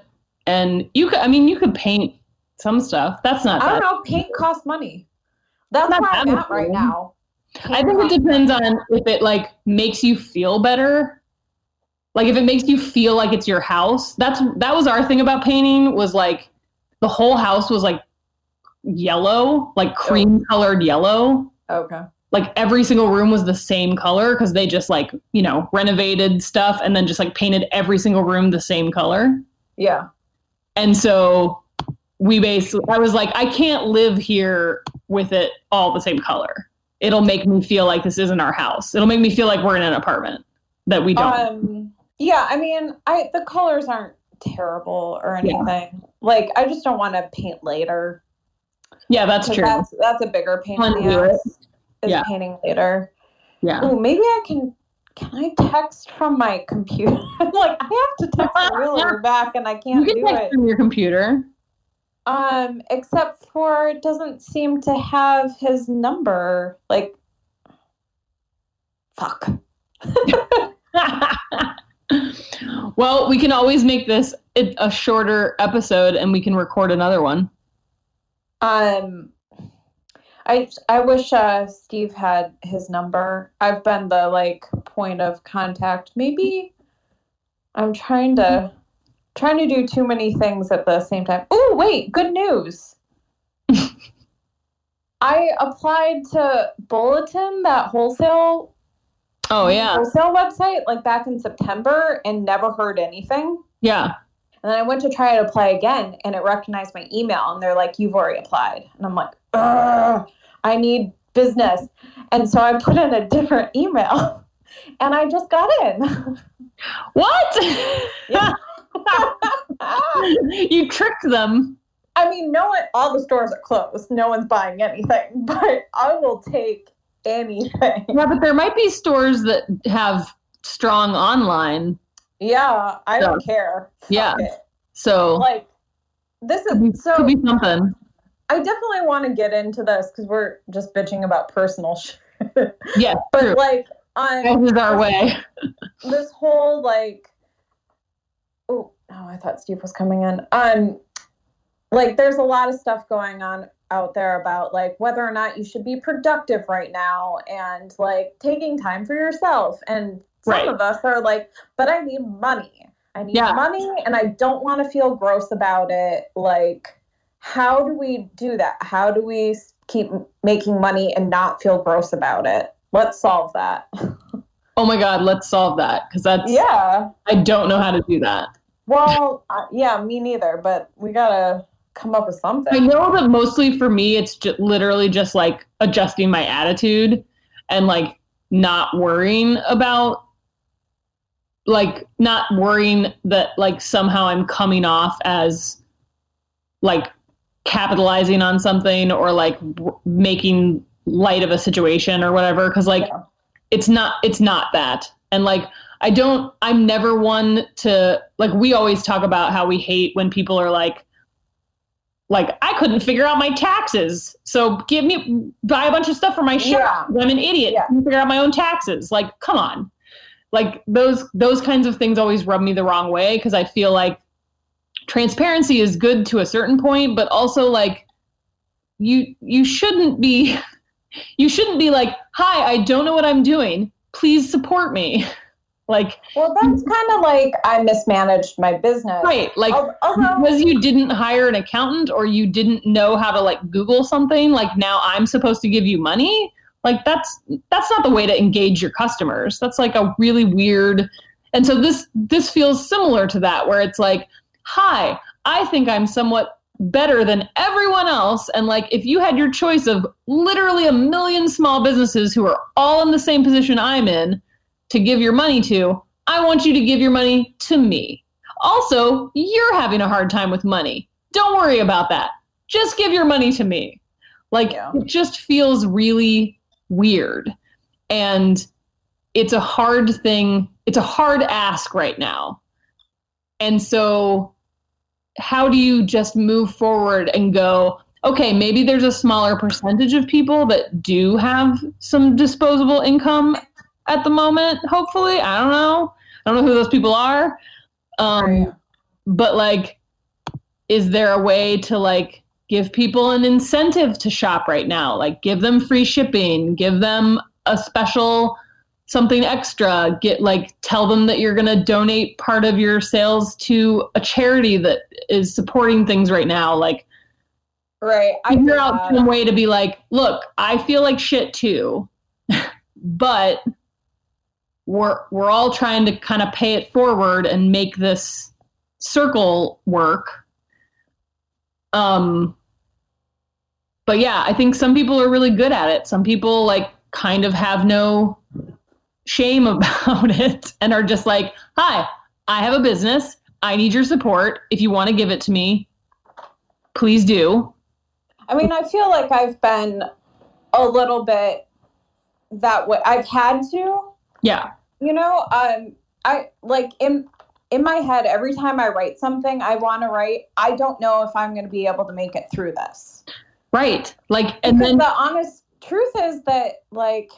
and you could. I mean, you could paint some stuff. That's not. I don't know. Paint costs money. That's Not where I'm at right now. I think it depends on if it like makes you feel better. Like if it makes you feel like it's your house. That's that was our thing about painting was like the whole house was like yellow, like oh. cream colored yellow. Okay. Like every single room was the same color because they just like, you know, renovated stuff and then just like painted every single room the same color. Yeah. And so we basically, I was like, I can't live here with it all the same color. It'll make me feel like this isn't our house. It'll make me feel like we're in an apartment that we don't. Um. Yeah. I mean, I the colors aren't terrible or Yeah. anything. Like, I just don't want to paint later. yeah, that's true. That's that's a bigger pain in the ass. Is Yeah. painting later. Yeah. Ooh, maybe I can. Can I text from my computer? like I have to text the realtor back, and I can't can do text it. from your computer. Um, except for it doesn't seem to have his number. Like, fuck. well, we can always make this a shorter episode and we can record another one. Um, I I wish uh, Steve had his number. I've been the like point of contact. Maybe I'm trying to trying to do too many things at the same time. Oh wait, good news. I applied to Bulletin, that wholesale Oh, yeah. wholesale website, like back in September, and never heard anything. Yeah. And then I went to try to apply again, and it recognized my email, and they're like, "You've already applied." And I'm like, "I need business," and so I put in a different email, and I just got in. What? Yeah. you tricked them. I mean, no one, all the stores are closed. No one's buying anything, but I will take anything. Yeah, but there might be stores that have strong online. Yeah, I don't care. Fuck Yeah. it. So Like, this could be, is so. could be something. I definitely want to get into this because we're just bitching about personal shit. Yeah, but true. like on This is our way. this whole like oh I thought Steve was coming in. Um like there's a lot of stuff going on out there about like whether or not you should be productive right now and like taking time for yourself and some Right. of us are like but I need money. I need Yeah. money and I don't want to feel gross about it. Like how do we do that? How do we keep making money and not feel gross about it? Let's solve that. Oh my God, let's solve that because that's, yeah. I don't know how to do that. Well, uh, yeah, me neither, but we gotta come up with something. I know that mostly for me, it's just literally just like adjusting my attitude and like not worrying about, like, not worrying that like somehow I'm coming off as like capitalizing on something or like w- making light of a situation or whatever. Cause like, Yeah. it's not, it's not that. And like, I don't, I'm never one to, like, we always talk about how we hate when people are like, like I couldn't figure out my taxes. So give me buy a bunch of stuff for my shop. Yeah. I'm an idiot. Yeah. I can figure out my own taxes. Like, come on. Like those those kinds of things always rub me the wrong way because I feel like transparency is good to a certain point, but also like you you shouldn't be you shouldn't be like, "Hi, I don't know what I'm doing. Please support me." Like, Well, that's kind of like I mismanaged my business. right, like Although, because you didn't hire an accountant or you didn't know how to like google something like now i'm supposed to give you money like that's that's not the way to engage your customers that's like a really weird and so this this feels similar to that where it's like hi i think i'm somewhat better than everyone else and like if you had your choice of literally a million small businesses who are all in the same position i'm in to give your money to i want you to give your money to me also, you're having a hard time with money. Don't worry about that. Just give your money to me. Like, Yeah. it just feels really weird. And it's a hard thing. It's a hard ask right now. And so, how do you just move forward and go, okay, maybe there's a smaller percentage of people that do have some disposable income at the moment, hopefully. I don't know. I don't know who those people are. Um, but like is there a way to like give people an incentive to shop right now like give them free shipping give them a special something extra get like tell them that you're going to donate part of your sales to a charity that is supporting things right now like right. I figure out some way to be like look i feel like shit too but we're we're all trying to kind of pay it forward and make this circle work. Um but yeah i think some people are really good at it. Some people like kind of have no shame about it and are just like hi i have a business. I need your support. If you want to give it to me please do. I mean, I feel like I've been a little bit that way. I've had to, Yeah. You know, um, I like in in my head every time I write something I want to write. I don't know if I'm going to be able to make it through this. Right. Like, and Because then, the honest truth is that like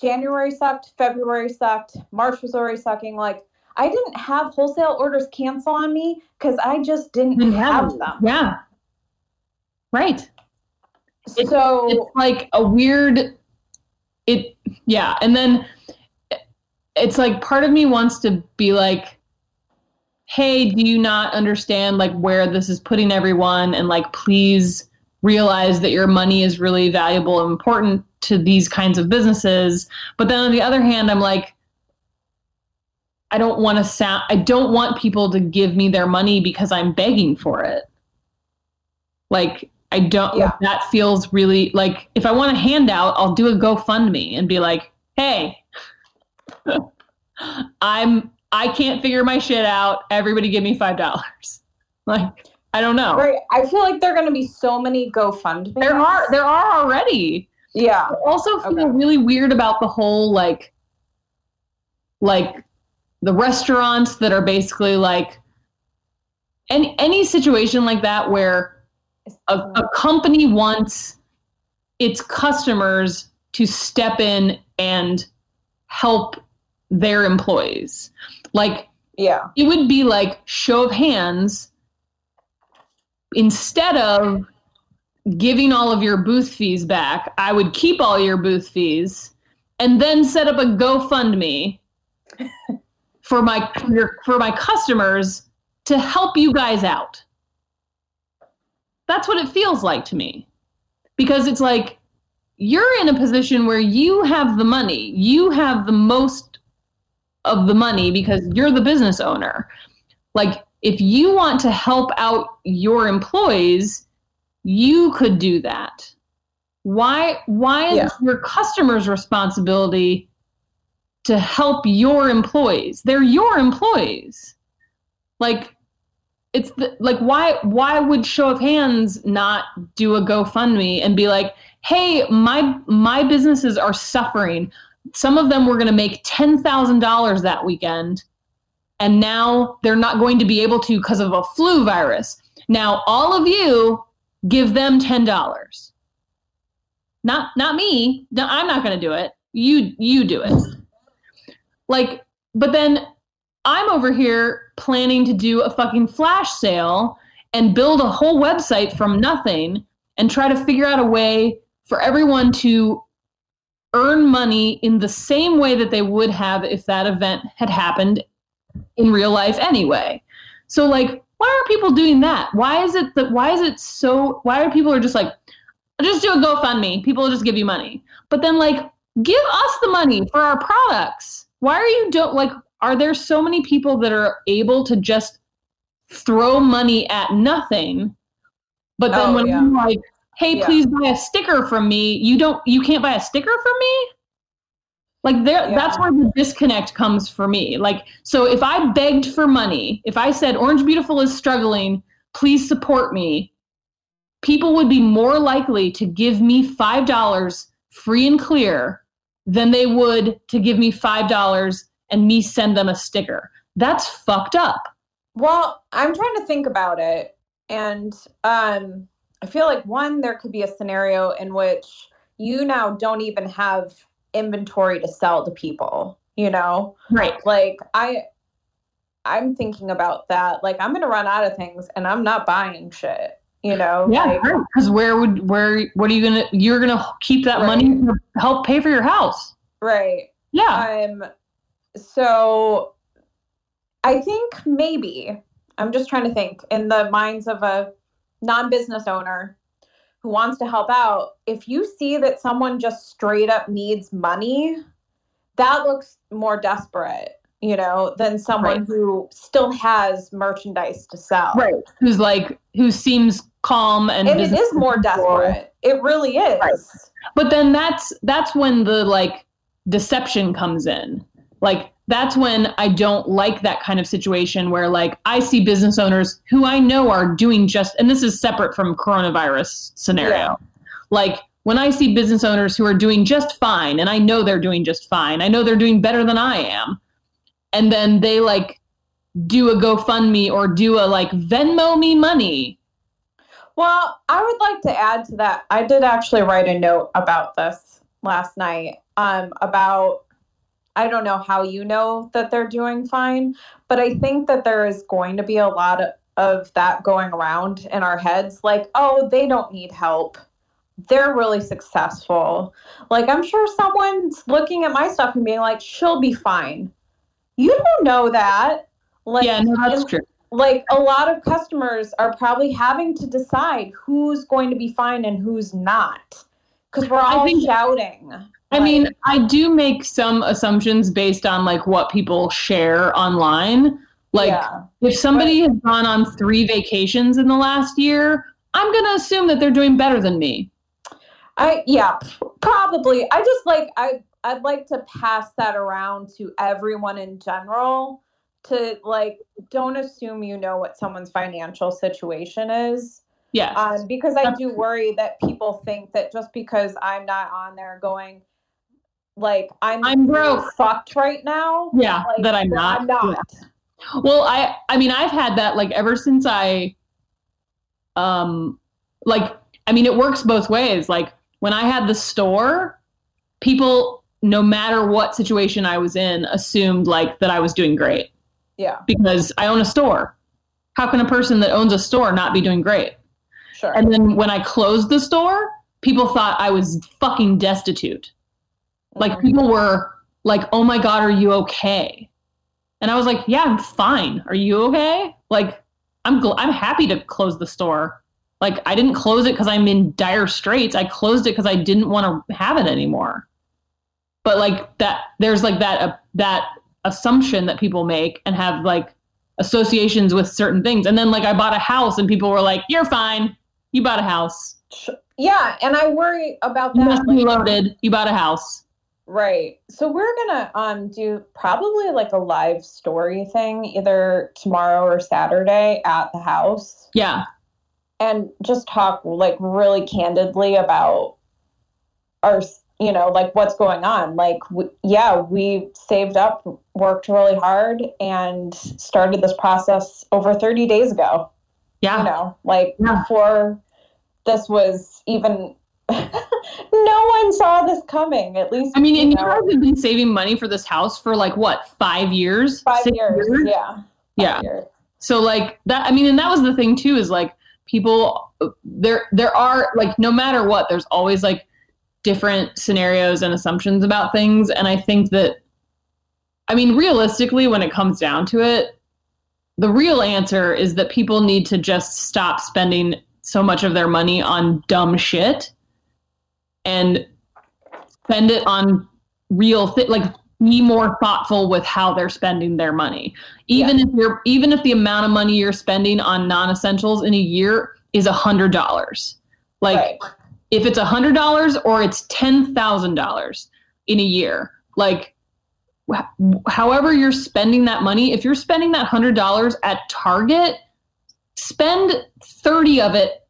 January sucked, February sucked, March was already sucking. Like I didn't have wholesale orders cancel on me because I just didn't Didn't have, have them. yeah. Right. So it's like a weird it yeah and then it's like part of me wants to be like hey do you not understand like where this is putting everyone and like please realize that your money is really valuable and important to these kinds of businesses but then on the other hand i'm like i don't want to sound i don't want people to give me their money because i'm begging for it like I don't. Yeah. That feels really like if I want a handout, I'll do a GoFundMe and be like, "Hey, I'm I can't figure my shit out. Everybody, give me five dollars." Like I don't know. right, I feel like there are going to be so many GoFundMe. There are there are already. yeah, I also feel Okay. really weird about the whole like like the restaurants that are basically like any any situation like that where a, a company wants its customers to step in and help their employees. Like yeah, it would be like show of hands instead of giving all of your booth fees back i would keep all your booth fees and then set up a gofundme for my for, your, for my customers to help you guys out. That's what it feels like to me. Because it's like you're in a position where you have the money. You have the most of the money because you're the business owner. Like if you want to help out your employees you could do that. Why why is Yeah. it your customers responsibility to help your employees? They're your employees. Like it's the, like why why would show of hands not do a gofundme and be like hey my my businesses are suffering some of them were going to make $10,000 that weekend and now they're not going to be able to because of a flu virus. Now all of you give them $10. Not not me. No, I'm not going to do it. You you do it. Like but then I'm over here planning to do a fucking flash sale and build a whole website from nothing and try to figure out a way for everyone to earn money in the same way that they would have if that event had happened in real life anyway. So like why are people doing that? Why is it that why is it so why are people are just like just do a GoFundMe. People will just give you money. But then like give us the money for our products. Why are you don't like are there so many people that are able to just throw money at nothing? But then Oh, when yeah. I'm like, hey, Yeah. please buy a sticker from me, you don't you can't buy a sticker from me? Like there that's where the disconnect comes for me. Like so if I begged for money, if I said Orange Beautiful is struggling, please support me, people would be more likely to give me $5 free and clear than they would to give me $5 and me send them a sticker. That's fucked up. Well, I'm trying to think about it, and um, I feel like one, there could be a scenario in which you now don't even have inventory to sell to people. You know, Right. like I, I'm thinking about that. Like I'm gonna run out of things, and I'm not buying shit. You know, Yeah, like, because where would where what are you gonna you're gonna keep that Right. money to help pay for your house? right. Yeah, Um, so I think maybe I'm just trying to think in the minds of a non-business owner who wants to help out. If you see that someone just straight up needs money, that looks more desperate, you know, than someone Right. who still has merchandise to sell. right. Who's like who seems calm and And it business is more desperate. It really is. Right. But then that's that's when the like deception comes in. Like that's when I don't like that kind of situation where like I see business owners who I know are doing just and this is separate from coronavirus scenario. Yeah. Like when I see business owners who are doing just fine, and I know they're doing just fine, I know they're doing better than I am, and then they like do a GoFundMe or do a like Venmo me money. Well, I would like to add to that. I did actually write a note about this last night um, about I don't know how you know that they're doing fine, but I think that there is going to be a lot of, of that going around in our heads like, oh, they don't need help. They're really successful. Like, I'm sure someone's looking at my stuff and being like, she'll be fine. You don't know that. Like, yeah, no, that's true. like a lot of customers are probably having to decide who's going to be fine and who's not because we're all shouting. I mean, I do make some assumptions based on like what people share online. Like yeah, if somebody has gone on three vacations in the last year, I'm going to assume that they're doing better than me. I yeah, probably. I just like I I'd like to pass that around to everyone in general to like don't assume you know what someone's financial situation is. Yeah. um, because I do worry that people think that just because I'm not on there going, like I'm I'm broke. fucked right now. yeah, like, that I'm not. I'm not. Well, I I mean, I've had that like ever since I um like I mean, it works both ways. Like when I had the store, people no matter what situation I was in assumed like that I was doing great Yeah, because I own a store. How can a person that owns a store not be doing great? sure. And then when I closed the store, people thought I was fucking destitute. Like people were like, "Oh my god, are you okay?" And I was like, "Yeah, I'm fine. Are you okay?" Like I'm gl- I'm happy to close the store. Like I didn't close it cuz I'm in dire straits. I closed it cuz I didn't want to have it anymore. But like that there's like that uh, that assumption that people make and have like associations with certain things. And then like I bought a house and people were like, "You're fine. You bought a house. Yeah, and I worry about that. You must be loaded. You bought a house." Right. So we're gonna um do probably like a live story thing either tomorrow or Saturday at the house. Yeah. and just talk like really candidly about our you know like what's going on like w yeah we saved up worked really hard and started this process over 30 days ago Yeah. you know like Yeah. before this was even no one saw this coming at least I mean, and you you know, guys have been saving money for this house for like what, five years? five Six years, yeah five Yeah. years. So like that. I mean, and that was the thing too. Is like people there. There are like no matter what, there's always like different scenarios and assumptions about things, and I think that. I mean, realistically, when it comes down to it, the real answer is that people need to just stop spending so much of their money on dumb shit and spend it on real thi- like be more thoughtful with how they're spending their money. Even if you're even if the amount of money you're spending on non-essentials in a year is a hundred dollars. Like right. if it's a hundred dollars or it's ten thousand dollars in a year like wh- however you're spending that money if you're spending that hundred dollars at target spend 30 of it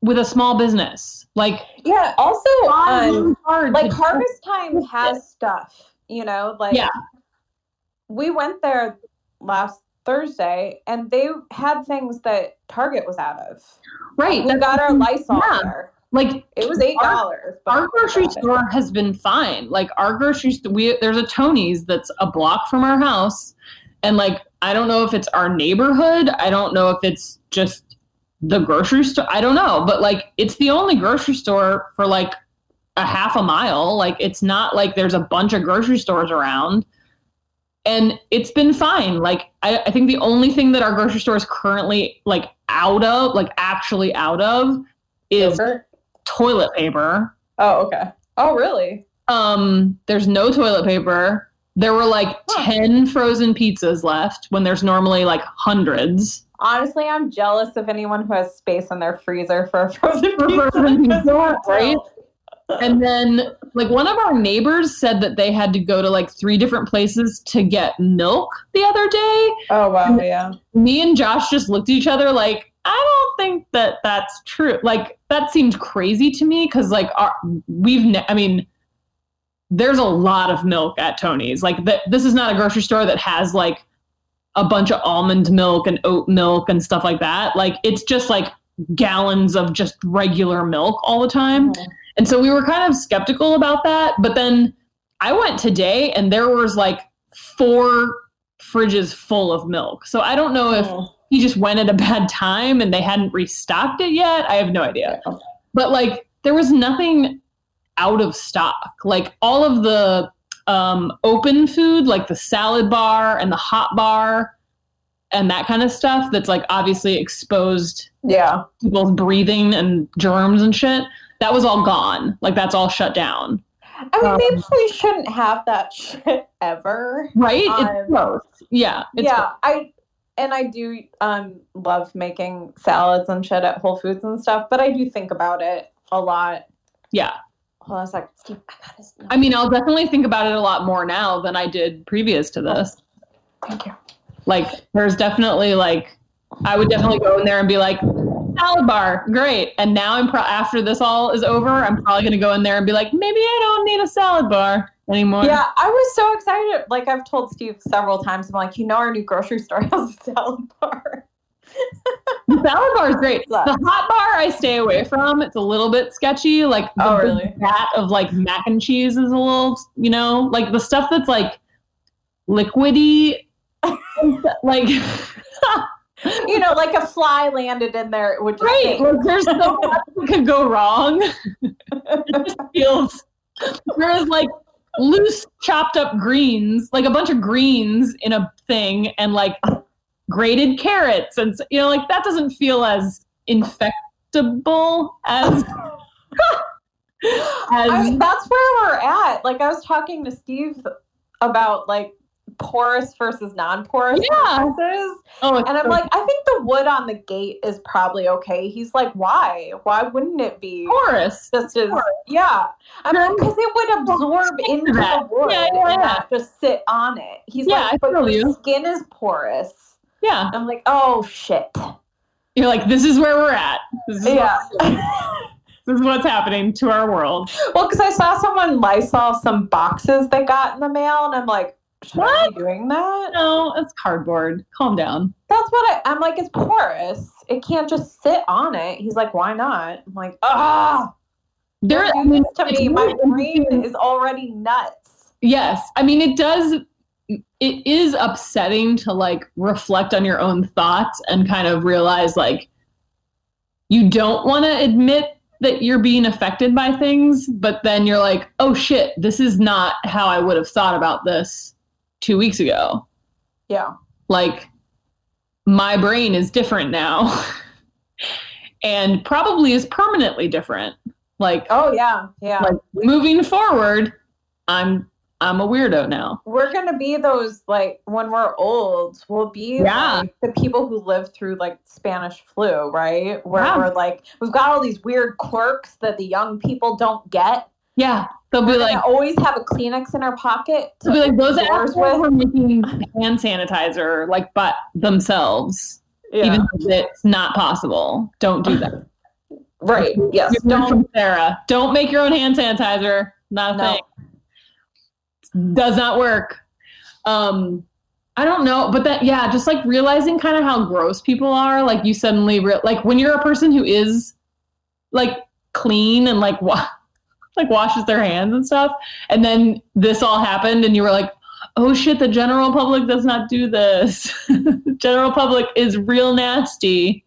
with a small business like yeah also um, like harvest time has stuff you know like Yeah. we went there last thursday and they had things that target was out of right we got our lysol Yeah. there like it was eight dollars our grocery store has been fine. Like our grocery store, we there's a Tony's that's a block from our house, and like I don't know if it's our neighborhood. I don't know if it's just the grocery store. I don't know, but like it's the only grocery store for like a half a mile. Like it's not like there's a bunch of grocery stores around. And it's been fine. Like I, I think the only thing that our grocery store is currently like out of, like actually out of, is toilet paper. oh okay oh really Um, there's no toilet paper. There were like Huh. 10 frozen pizzas left when there's normally like hundreds. Honestly i'm jealous of anyone who has space in their freezer for a frozen pizza, frozen 'cause pizza, right? And then like one of our neighbors said that they had to go to like three different places to get milk the other day. oh wow yeah Me and Josh just looked at each other like I don't think that that's true. Like that seemed crazy to me because like our, we've, ne- I mean, there's a lot of milk at Tony's. Like th- this is not a grocery store that has like a bunch of almond milk and oat milk and stuff like that. Like it's just like gallons of just regular milk all the time. Mhm. And so we were kind of skeptical about that. But then I went today and there was like four fridges full of milk. So I don't know if Mm. he just went at a bad time and they hadn't restocked it yet. I have no idea. But like there was nothing out of stock. Like all of the um, open food, like the salad bar and the hot bar and that kind of stuff that's like obviously exposed Yeah. people's breathing and germs and shit. That was all gone. Like that's all shut down. I mean, Um, maybe we shouldn't have that shit ever. Right? Um, it's gross. Yeah. It's yeah, I and I do um love making salads and shit at Whole Foods and stuff, but I do think about it a lot. Yeah. Hold on a second, Steve. I got his. I mean, I'll definitely think about it a lot more now than I did previous to this. Oh, thank you. Like, there's definitely like, I would definitely go in there and be like, salad bar, great. And now I'm pro- after this all is over, I'm probably gonna go in there and be like, maybe I don't need a salad bar anymore. Yeah, I was so excited. Like I've told Steve several times, I'm like, you know, our new grocery store has a salad bar. The salad bar is great. The hot bar I stay away from. It's a little bit sketchy. Like the Oh, really? vat of like mac and cheese is a little, you know, like the stuff that's like liquidy. like You know, like a fly landed in there, it would right. Like there's so much that could go wrong. it just feels whereas like loose chopped up greens, like a bunch of greens in a thing and like grated carrots and you know, like that doesn't feel as infectable as as mean, that's where we're at. Like I was talking to Steve about like porous versus non-porous Yeah. oh And I'm so like, I think the wood on the gate is probably okay. He's like, why? Why wouldn't it be porous. just as yeah? I'm like, because it would absorb into the wood Yeah, yeah, and not just sit on it. He's Yeah, I like, but your you. skin is porous. Yeah. I'm like, oh shit. You're like, this is where we're at. This is, Yeah. this is what's happening to our world. well, because I saw someone Lysol some boxes they got in the mail, and I'm like, should I be doing that? No, it's cardboard. Calm down. That's what I, I'm like. It's porous. It can't just sit on it. He's like, why not? I'm like, ah, There, I mean, to me. My brain is already nuts. Yes. I mean, it does, it is upsetting to like reflect on your own thoughts and kind of realize like you don't want to admit that you're being affected by things, but then you're like, oh shit, this is not how I would have thought about this two weeks ago. Yeah. Like, my brain is different now and probably is permanently different. Like, Oh yeah, yeah. like moving forward, I'm I'm a weirdo now. we're gonna be those like when we're old, we'll be Yeah. like the people who lived through like Spanish flu, right? Where Yeah. we're like we've got all these weird quirks that the young people don't get. Yeah, they'll be like, always have a Kleenex in our pocket. to they'll be like those assholes were making hand sanitizer like but themselves, Yeah. even if it's not possible. Don't do that. right. Yes. Don't Sarah. Don't make your own hand sanitizer. Not a No. thing. Does not work. Um, I don't know, but that yeah, just like realizing kind of how gross people are. Like you suddenly re- like when you're a person who is like clean and like wa- like washes their hands and stuff, and then this all happened, and you were like, oh shit, the general public does not do this. general public is real nasty,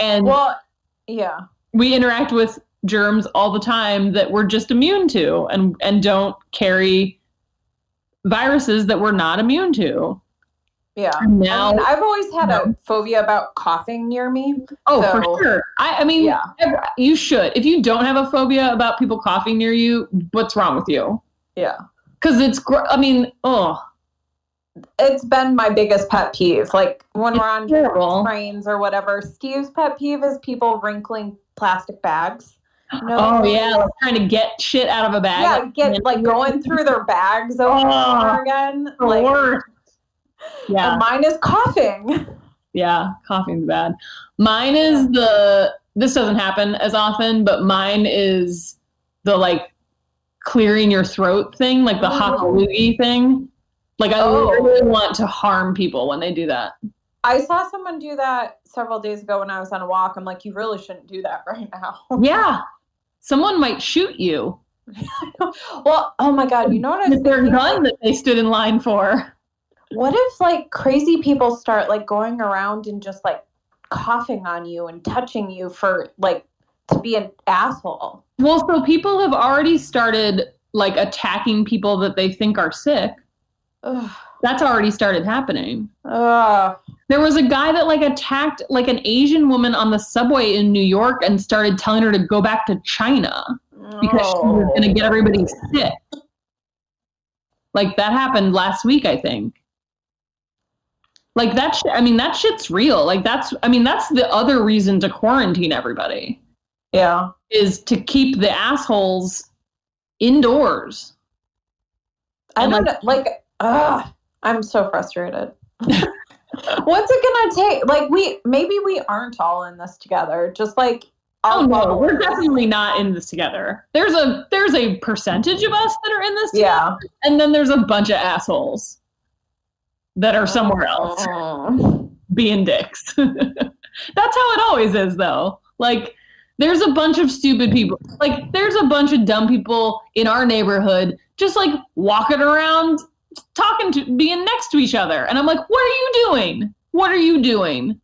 and well yeah. we interact with germs all the time that we're just immune to and and don't carry viruses that we're not immune to. Yeah. And I now, mean, I've always had a phobia about coughing near me. oh, for sure. I, I mean, Yeah. you should. If you don't have a phobia about people coughing near you, what's wrong with you? Yeah. Because it's, gr- I mean, oh, It's been my biggest pet peeve. Like when It's we're on terrible. trains or whatever, Steve's pet peeve is people wrinkling plastic bags. No. Oh yeah, like trying to get shit out of a bag. Yeah, like, get like going through their bags over and Oh, over again. the Like, worst. Yeah. and mine is coughing. Yeah, coughing's bad. Mine is the this doesn't happen as often, but mine is the like clearing your throat thing, like the Oh. thing. Like I Oh. literally want to harm people when they do that. I saw someone do that several days ago when I was on a walk. I'm like, you really shouldn't do that right now. Yeah. Someone might shoot you well, oh my god, you know what I was their gun that they stood in line for. What if like crazy people start like going around and just like coughing on you and touching you for like to be an asshole? Well, so people have already started like attacking people that they think are sick. Ugh. That's already started happening. Ugh. There was a guy that like attacked like an Asian woman on the subway in New York and started telling her to go back to China because she was going to get everybody sick. Like that happened last week, I think. Like that, sh- I mean, that shit's real. Like that's, I mean, that's the other reason to quarantine everybody Yeah. is to keep the assholes indoors. I don't like- know. Like, ugh, I'm so frustrated. What's it gonna take? Like, we maybe we aren't all in this together. Just like, Oh no, we're definitely not in this together. There's a there's a percentage of us that are in this together, yeah. and then there's a bunch of assholes that are somewhere else Mm. being dicks. That's how it always is though. Like there's a bunch of stupid people. Like there's a bunch of dumb people in our neighborhood just like walking around talking to being next to each other. And I'm like, "What are you doing? What are you doing?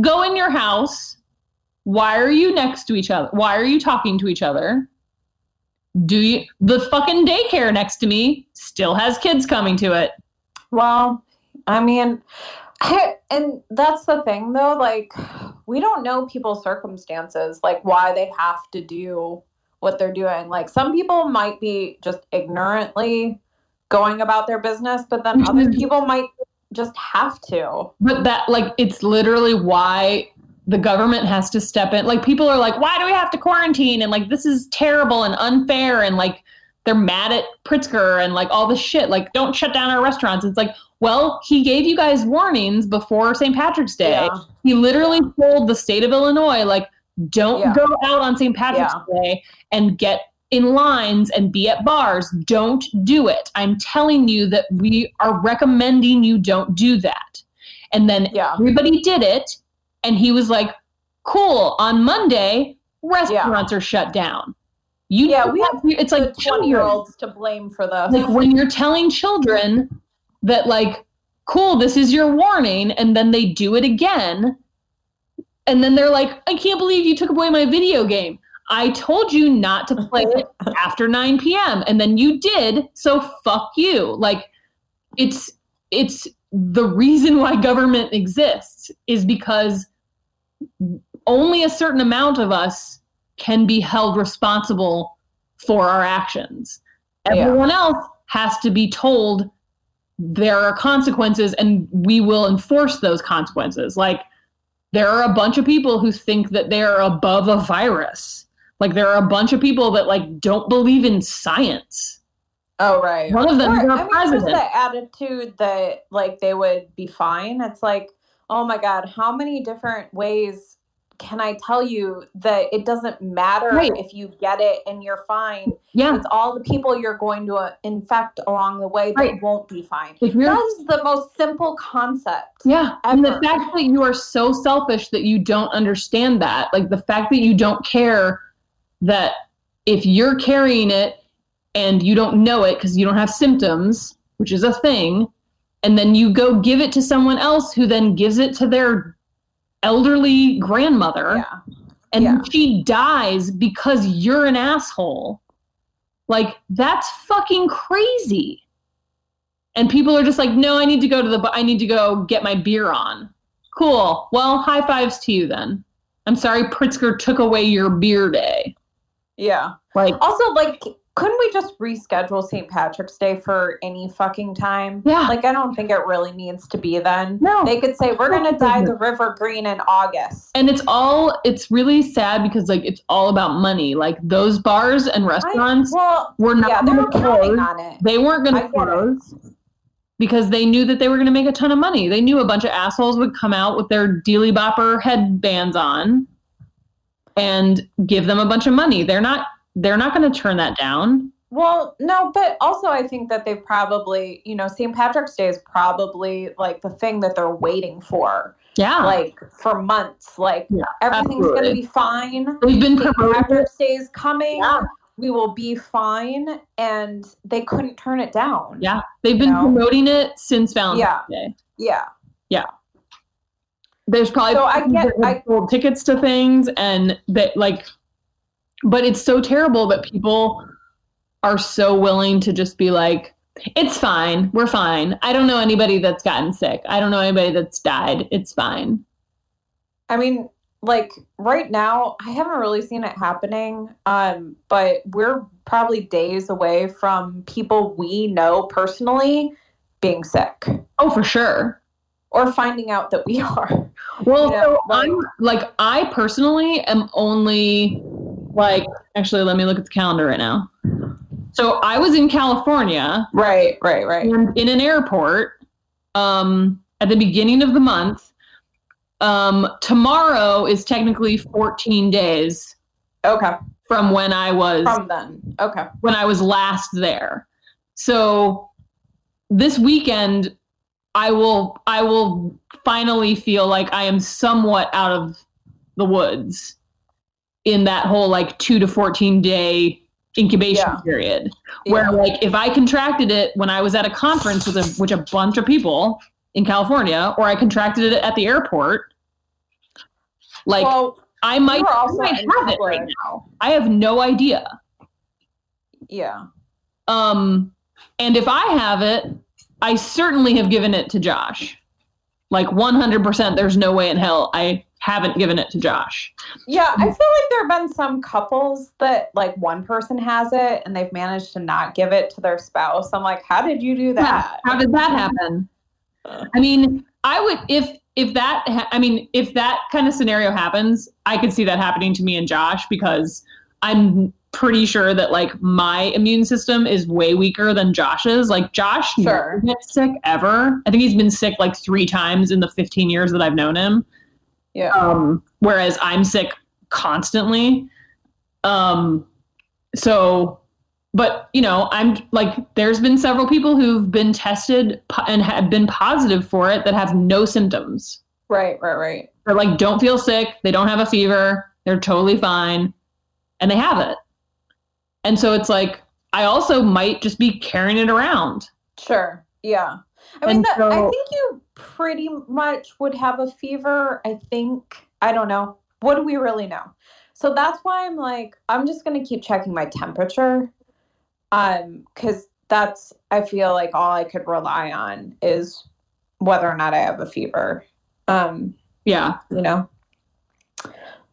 Go in your house. Why are you next to each other? Why are you talking to each other?" Do you the fucking daycare next to me still has kids coming to it? Well, I mean, and that's the thing though. Like, we don't know people's circumstances, like why they have to do what they're doing. Like, some people might be just ignorantly going about their business, but then other mm-hmm. people might just have to. But that, like, it's literally why the government has to step in. Like, people are like, why do we have to quarantine? And, like, this is terrible and unfair. And, like, they're mad at Pritzker and, like, all this shit. Like, don't shut down our restaurants. It's like, well, he gave you guys warnings before St. Patrick's Day. Yeah. He literally told the state of Illinois, like, don't Yeah. go out on St. Patrick's Day and get in lines and be at bars. Don't do it. I'm telling you that we are recommending you don't do that. And then Yeah. everybody did it. And he was like, cool. On Monday, restaurants are shut down. You Yeah, we have, it's like 20 year olds to blame for this. like when you're telling children that like cool this is your warning and then they do it again and then they're like i can't believe you took away my video game i told you not to play it after 9 p.m and then you did so fuck you. Like it's it's the reason why government exists is because only a certain amount of us can be held responsible for our actions. Yeah. everyone else has to be told there are consequences and we will enforce those consequences. Like there are a bunch of people who think that they're above a virus like there are a bunch of people that like don't believe in science Oh right. One of them Or, is our I mean, president. the attitude that like they would be fine. It's like, oh my god, how many different ways can I tell you that it doesn't matter Right. if you get it and you're fine? yeah It's all the people you're going to uh, infect along the way that Right. won't be fine. That is the most simple concept. Yeah. And the fact that you are so selfish that you don't understand that, like the fact that you don't care that if you're carrying it and you don't know it because you don't have symptoms, which is a thing, and then you go give it to someone else who then gives it to their elderly grandmother Yeah. and yeah. she dies because you're an asshole. Like that's fucking crazy. And people are just like, "No, I need to go to the I need to go get my beer on." Cool. Well, high fives to you then. I'm sorry Pritzker took away your beer day. Yeah. Like, Also, like, couldn't we just reschedule St. Patrick's Day for any fucking time? Yeah. Like, I don't think it really needs to be then. No. They could say, we're going to it dye the river green in August. and it's all it's really sad because like it's all about money. Like those bars and I- restaurants well, were not yeah, going they're to counting on it. They weren't gonna it. close because they knew that they were going to make a ton of money. They knew a bunch of assholes would come out with their dealy bopper headbands on and give them a bunch of money. They're not they're not going to turn that down. Well, no, but also I think that they probably, you know, St. Patrick's Day is probably like the thing that they're waiting for, Yeah. like for months. Like Yeah, everything's going to be fine. They've been St. Patrick's Day is coming. Yeah. We will be fine, and they couldn't turn it down. Yeah. They've been know? promoting it since Valentine's Yeah. Day. Yeah. Yeah. There's probably So I get- I- sold tickets to things and that like but it's so terrible that people are so willing to just be like it's fine. We're fine. I don't know anybody that's gotten sick. I don't know anybody that's died. It's fine. I mean, like right now, I haven't really seen it happening. Um, but we're probably days away from people we know personally being sick Oh, for sure. Or finding out that we are. Well, Yeah, so like- I'm like I personally am only like actually let me look at the calendar right now. So I was in California Right, right, right. in an airport um at the beginning of the month. Um tomorrow is technically 14 days Okay. from when I was From then. Okay. when I was last there. So this weekend I will I will finally feel like I am somewhat out of the woods in that whole like 2 to 14 day incubation Yeah. period where Yeah. like if I contracted it when I was at a conference with a which a bunch of people in California or I contracted it at the airport like well, I might, I might have it right now. I have no idea. yeah. Um, and if I have it, I certainly have given it to Josh. Like 100%, there's no way in hell I haven't given it to Josh. Yeah, I feel like there have been some couples that like one person has it and they've managed to not give it to their spouse. I'm like, how did you do that? How did that happen? I mean, I would, if, if that, ha- I mean, if that kind of scenario happens, I could see that happening to me and Josh because I'm pretty sure that like my immune system is way weaker than Josh's. Like Josh Sure. never gets sick ever. I think he's been sick like three times in the 15 years that I've known him. Yeah. Um, whereas I'm sick constantly. Um, so, but you know, I'm like, there's been several people who've been tested po- and have been positive for it that have no symptoms. Right, right, right. They're like, don't feel sick. They don't have a fever. They're totally fine. And they have it. And so it's like, I also might just be carrying it around. Sure. Yeah. I mean, that, I think you pretty much would have a fever. I think. I don't know. What do we really know? So that's why I'm like, I'm just gonna keep checking my temperature, um, because that's I feel like all I could rely on is whether or not I have a fever. Um, Yeah. you know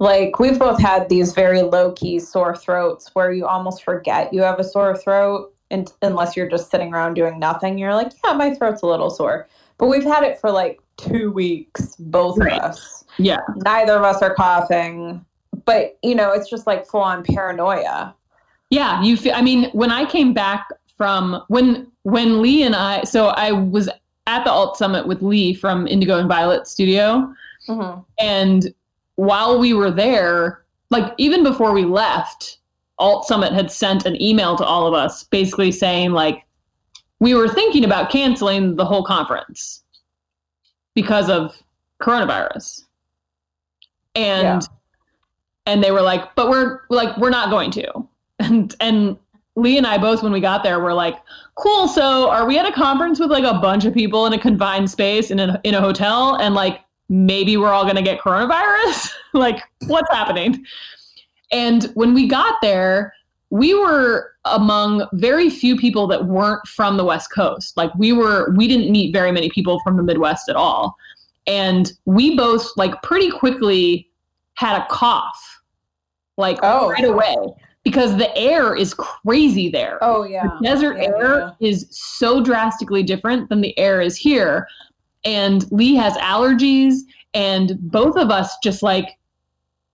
like we've both had these very low key sore throats where you almost forget you have a sore throat and, unless you're just sitting around doing nothing you're like yeah my throat's a little sore. But we've had it for like two weeks both Right. of us. Yeah. neither of us are coughing but you know it's just like full on paranoia. Yeah, you feel I mean, when I came back from when when Lee and I so I was at the Alt Summit with Lee from Indigo and Violet Studio. Mm-hmm. And while we were there, like even before we left, Alt Summit had sent an email to all of us basically saying like we were thinking about canceling the whole conference because of coronavirus. And Yeah. and they were like, but we're like we're not going to. And and Lee and I both when we got there were like, cool, so are we at a conference with like a bunch of people in a confined space in a in a hotel and like maybe we're all going to get coronavirus? like what's happening? And when we got there, we were among very few people that weren't from the West Coast. Like we were we didn't meet very many people from the Midwest at all. And we both like pretty quickly had a cough. Like Oh. right away because the air is crazy there. oh yeah The desert Yeah, air is so drastically different than the air is here. And Lee has allergies and both of us just like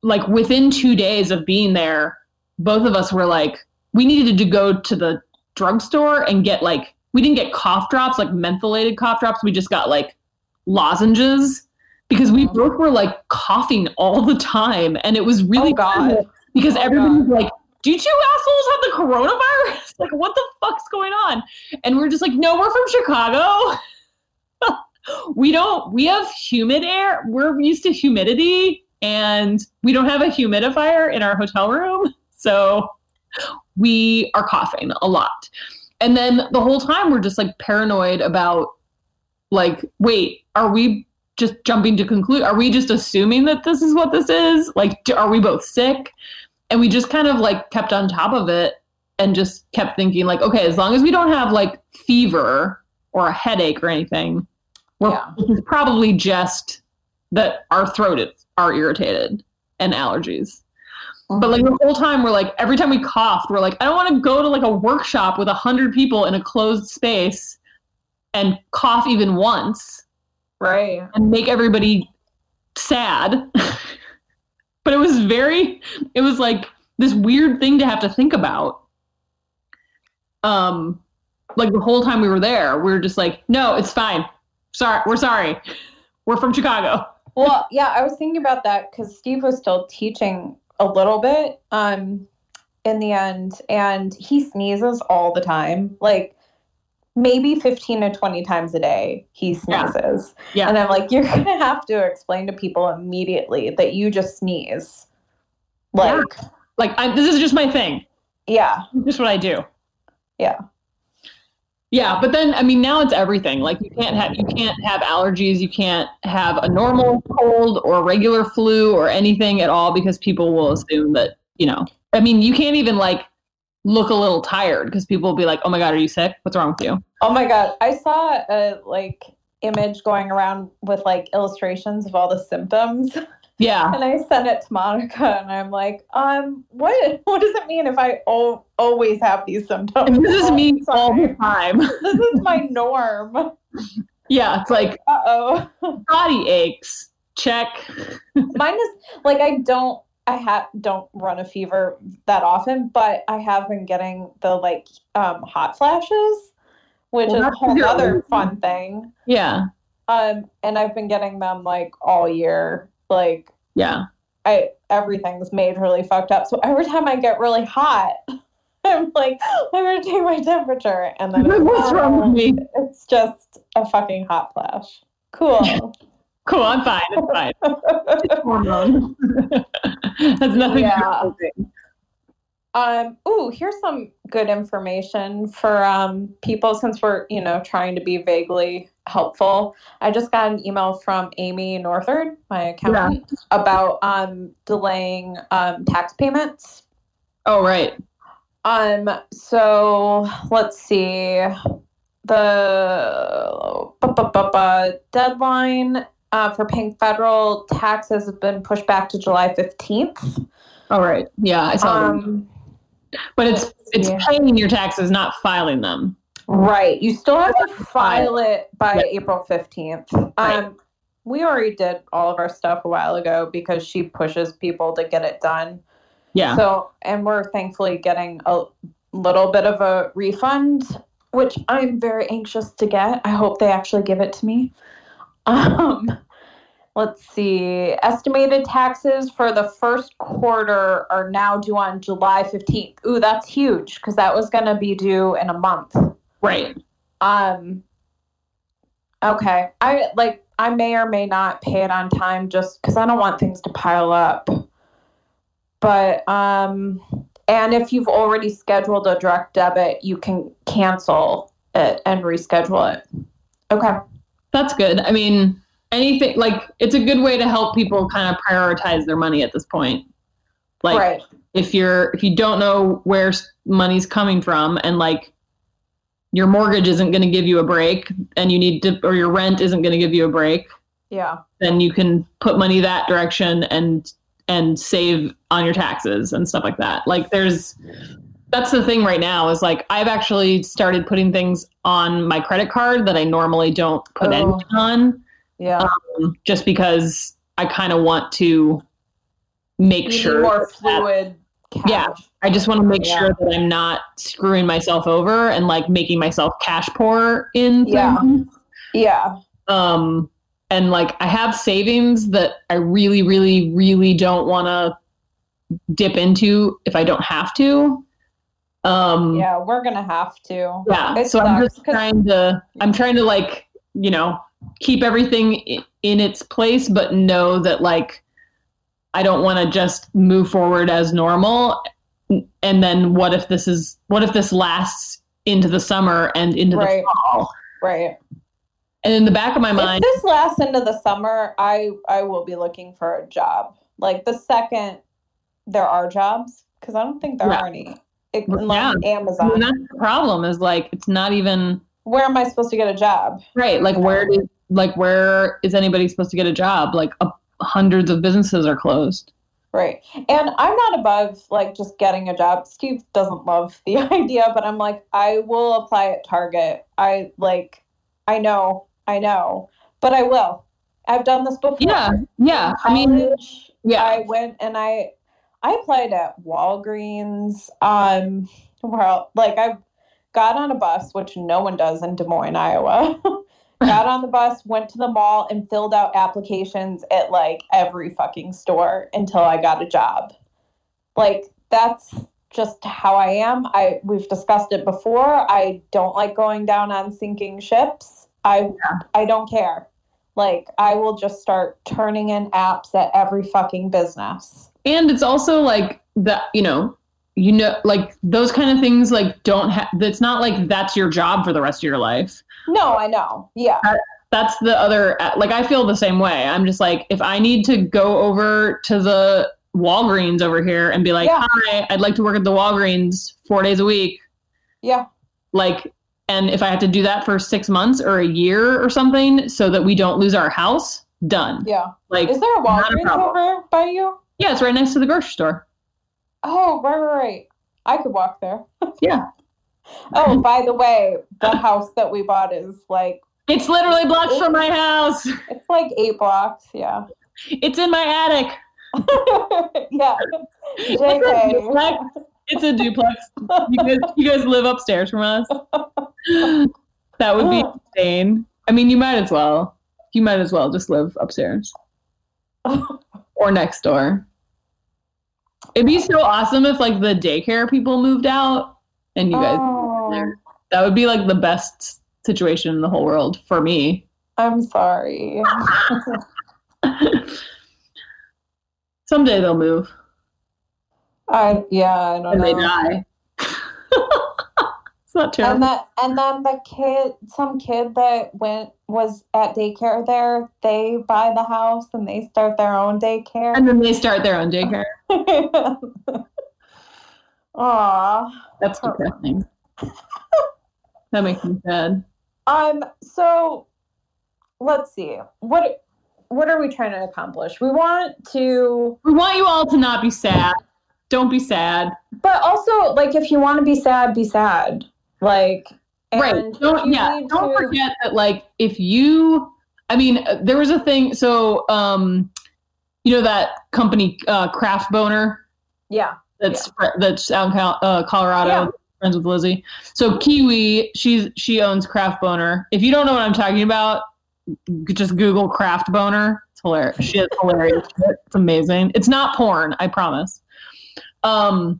like within 2 days of being there, both of us were like we needed to go to the drugstore and get like we didn't get cough drops like mentholated cough drops. We just got like lozenges because we Oh. both were like coughing all the time, and it was really oh God. bad because Oh, everybody was like, "Do you two assholes have the coronavirus? like, what the fuck's going on?" And we're just like, "No, we're from Chicago. we don't. We have humid air. We're used to humidity, and we don't have a humidifier in our hotel room, so we are coughing a lot." And then the whole time we're just like paranoid about, like, wait, are we just jumping to conclude are we just assuming that this is what this is like do, are we both sick and we just kind of like kept on top of it and just kept thinking like okay as long as we don't have like fever or a headache or anything we're Yeah. it's probably just that our throat is, are irritated and allergies but like the whole time we're like every time we coughed we're like i don't want to go to like a workshop with a hundred people in a closed space and cough even once right. and make everybody sad. but it was very it was like this weird thing to have to think about. Um like the whole time we were there, we were just like, no, it's fine. Sorry, we're sorry. We're from Chicago. Well, yeah, I was thinking about that because Steve was still teaching a little bit um, in the end, and he sneezes all the time, like maybe 15 to 20 times a day he sneezes. Yeah. And I'm like, you're going to have to explain to people immediately that you just sneeze. Like, Like I, this is just my thing. yeah, just what I do. Yeah. Yeah, but then I mean now it's everything. Like you can't have you can't have allergies, you can't have a normal cold or regular flu or anything at all because people will assume that, you know. I mean, you can't even like look a little tired because people will be like, "Oh my god, are you sick? What's wrong with you?" Oh my god, I saw a like image going around with like illustrations of all the symptoms. Yeah. And I sent it to Monica, and I'm like, um, what what does it mean if I o- always have these symptoms? And this is me all the time? This is my norm. Yeah, it's like uh oh. body aches. Check. Mine is like I don't I have don't run a fever that often, but I have been getting the like um hot flashes, which Well, is a whole other fun thing. Yeah. Um, and I've been getting them like all year. Like Yeah. I everything's made really fucked up. So every time I get really hot, I'm like, I'm gonna take my temperature, and then it's, What's wrong with me? it's just a fucking hot flash. Cool. Cool, I'm fine. It's fine. It's hormone. Has nothing Yeah. to do with it. Um, ooh, here's some good information for um, people since we're, you know, trying to be vaguely helpful. I just got an email from Amy Northard, my accountant, about um, delaying um, tax payments. Oh right. Um, so let's see. The bu- bu- bu- deadline uh, for paying federal taxes has been pushed back to July 15th. All right. Yeah, I saw. Um, But it's it's yeah. paying your taxes, not filing them. Right. You still have to file it by Yep. April 15th. Right. Um, we already did all of our stuff a while ago because she pushes people to get it done. Yeah. So, and we're thankfully getting a little bit of a refund, which I'm very anxious to get. I hope they actually give it to me. Um, let's see. Estimated taxes for the first quarter are now due on July 15th. Ooh, that's huge because that was going to be due in a month. Right. Um okay. I like I may or may not pay it on time just cuz I don't want things to pile up. But um and if you've already scheduled a direct debit, you can cancel it and reschedule it. Okay. That's good. I mean, anything like it's a good way to help people kind of prioritize their money at this point. Like right. if you're if you don't know where money's coming from and like your mortgage isn't going to give you a break and you need to or your rent isn't going to give you a break, Yeah. then you can put money that direction and and save on your taxes and stuff like that. Like there's that's the thing right now is like I've actually started putting things on my credit card that I normally don't put Oh. anything on Yeah. um, just because I kind of want to make you sure more fluid cash. Yeah. I just want to make Yeah. sure that I'm not screwing myself over and like making myself cash poor in Yeah. things. Yeah. Um, and like I have savings that I really, really, really don't want to dip into if I don't have to. Um, Yeah, we're gonna have to. yeah. It So I'm sucks just 'cause- trying to, I'm trying to like, you know, keep everything in its place, but know that like I don't want to just move forward as normal. And then what if this is, what if this lasts into the summer and into Right. the fall? Right. And in the back of my mind, If this lasts into the summer, I I will be looking for a job. Like the second there are jobs, because I don't think there Yeah. are any. It, Yeah. unless and Amazon. that's the problem is like, it's not even Where am I supposed to get a job? right. Like where do, like where is anybody supposed to get a job? Like uh, hundreds of businesses are closed. Right. And I'm not above like just getting a job. Steve doesn't love the idea, but I'm like, I will apply at Target. I like, I know, I know, but I will. I've done this before. Yeah. Yeah. I mean, yeah. I went and I I applied at Walgreens. Um, well, like I got on a bus, which no one does in Des Moines, Iowa. got on the bus, went to the mall, and filled out applications at like every fucking store until I got a job. Like that's just how I am. I we've discussed it before. I don't like going down on sinking ships. I I don't care. Like I will just start turning in apps at every fucking business. and it's also like that you know you know like those kind of things like don't have it's not like that's your job for the rest of your life No, I know. Yeah. that's the other like i feel the same way i'm just like if i need to go over to the walgreens over here and be like Yeah. hi i'd like to work at the walgreens four days a week Yeah. like and if i have to do that for six months or a year or something so that we don't lose our house done Yeah. like Is there a a Walgreens problem. over by you? yeah it's right next to the grocery store Oh, right, right, right. I could walk there. Yeah. Oh, by the way, the house that we bought is like it's literally blocks from my house it's like eight blocks. Yeah. it's in my attic yeah. It's a JK. duplex. It's a duplex. You guys, you guys live upstairs from us. That would be insane. I mean, you might as well. You might as well just live upstairs or next door. It'd be so awesome if like the daycare people moved out and you guys. Oh, That would be like the best situation in the whole world for me. I'm sorry. Someday they'll move I yeah, I don't and they die. it's not terrible. And that and then the kid some kid that went was at daycare there, they buy the house and they start their own daycare. and then they start their own daycare. Aw. That's depressing. that makes me sad. Um, so let's see. What what are we trying to accomplish? We want to We want you all to not be sad. Don't be sad. but also like if you want to be sad, be sad. Like and right. Don't yeah. Don't to- forget that like if you I mean uh, there was a thing so um you know that company uh Craft Boner Yeah. that's that's out in uh, Colorado Yeah. Friends with Lizzie. So Kiwi, she's she owns Craft Boner. If you don't know what I'm talking about, just Google Craft Boner. It's hilarious. She is hilarious. It's amazing. It's not porn, I promise. Um,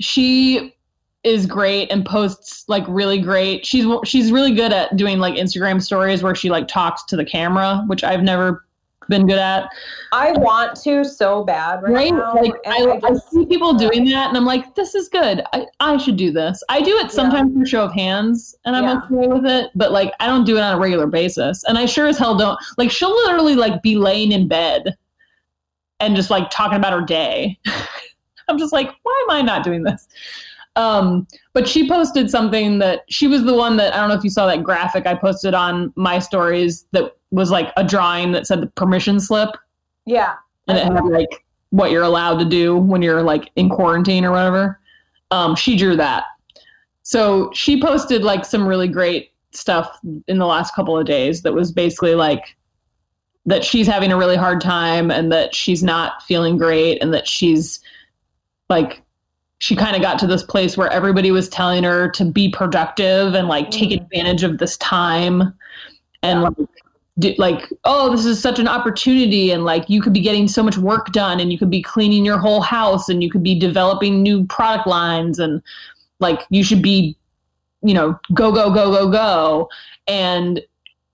she is great and posts like really great. She's she's really good at doing like Instagram stories where she like talks to the camera, which I've never been good at. I want to so bad right, Right? now. Like I, I, just- see people doing that and I'm like, this is good. I, I should do this. I do it sometimes for show of hands and I'm Yeah. okay with it, but like I don't do it on a regular basis. And I sure as hell don't like she'll literally like be laying in bed and just like talking about her day. I'm just like, why am I not doing this? Um, but she posted something that she was the one that I don't know if you saw that graphic I posted on my stories that was like a drawing that said the permission slip yeah. and it had like what you're allowed to do when you're like in quarantine or whatever. Um, she drew that. So she posted like some really great stuff in the last couple of days that was basically like that she's having a really hard time and that she's not feeling great and that she's like she kind of got to this place where everybody was telling her to be productive and like take Mhm. advantage of this time and like like oh this is such an opportunity and like you could be getting so much work done and you could be cleaning your whole house and you could be developing new product lines and like you should be you know go go go go go. And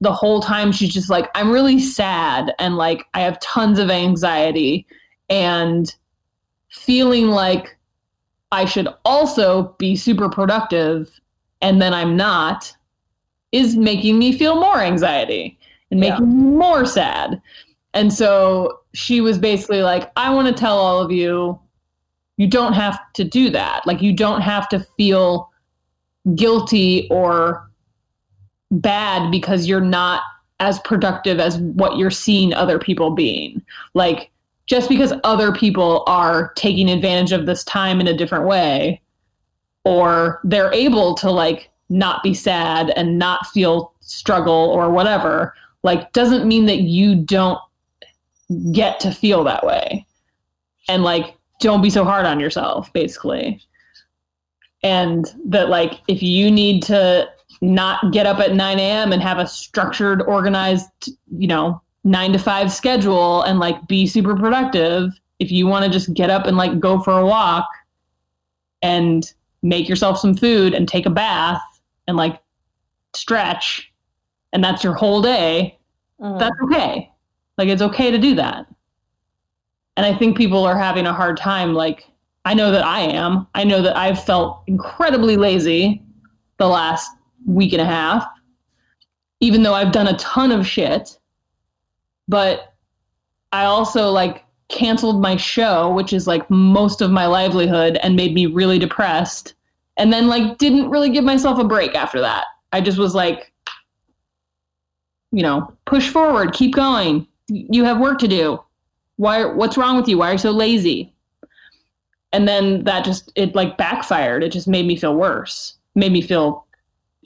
the whole time she's just like i'm really sad and like i have tons of anxiety and feeling like i should also be super productive and then i'm not is making me feel more anxiety and Yeah. making me more sad and so she was basically like i want to tell all of you you don't have to do that like you don't have to feel guilty or bad because you're not as productive as what you're seeing other people being. Like just because other people are taking advantage of this time in a different way or they're able to like not be sad and not feel struggle or whatever, like doesn't mean that you don't get to feel that way. And like don't be so hard on yourself basically and that like if you need to not get up at 9 a.m and have a structured organized you know 9 to 5 schedule and like be super productive if you want to just get up and like go for a walk and make yourself some food and take a bath and like stretch and that's your whole day Mhm. that's okay. Like it's okay to do that. And I think people are having a hard time. Like I know that I am. I know that I've felt incredibly lazy the last week and a half, even though I've done a ton of shit. But I also like canceled my show, which is like most of my livelihood and made me really depressed. And then like didn't really give myself a break after that. I just was like, you know, push forward, keep going. You have work to do. Why what's wrong with you? Why are you so lazy? And then that just it like backfired. It just made me feel worse. Made me feel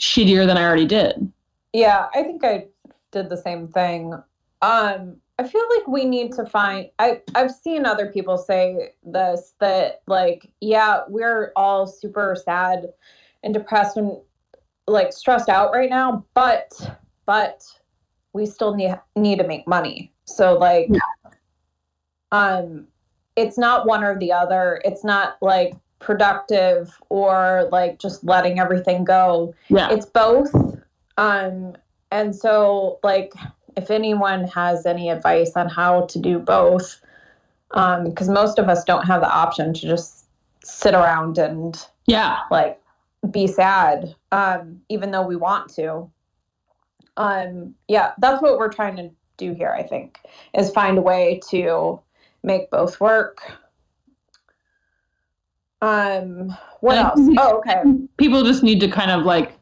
shittier than I already did. Yeah, I think I did the same thing. Um, I feel like we need to find I I've seen other people say this that like yeah, we're all super sad and depressed and like stressed out right now, but but we still need need to make money. So like um it's not one or the other. It's not like productive or like just letting everything go Yeah. it's both um and so like if anyone has any advice on how to do both um because most of us don't have the option to just sit around and yeah. like be sad um even though we want to um yeah that's what we're trying to do here i think is find a way to make both work um what else oh okay People just need to kind of like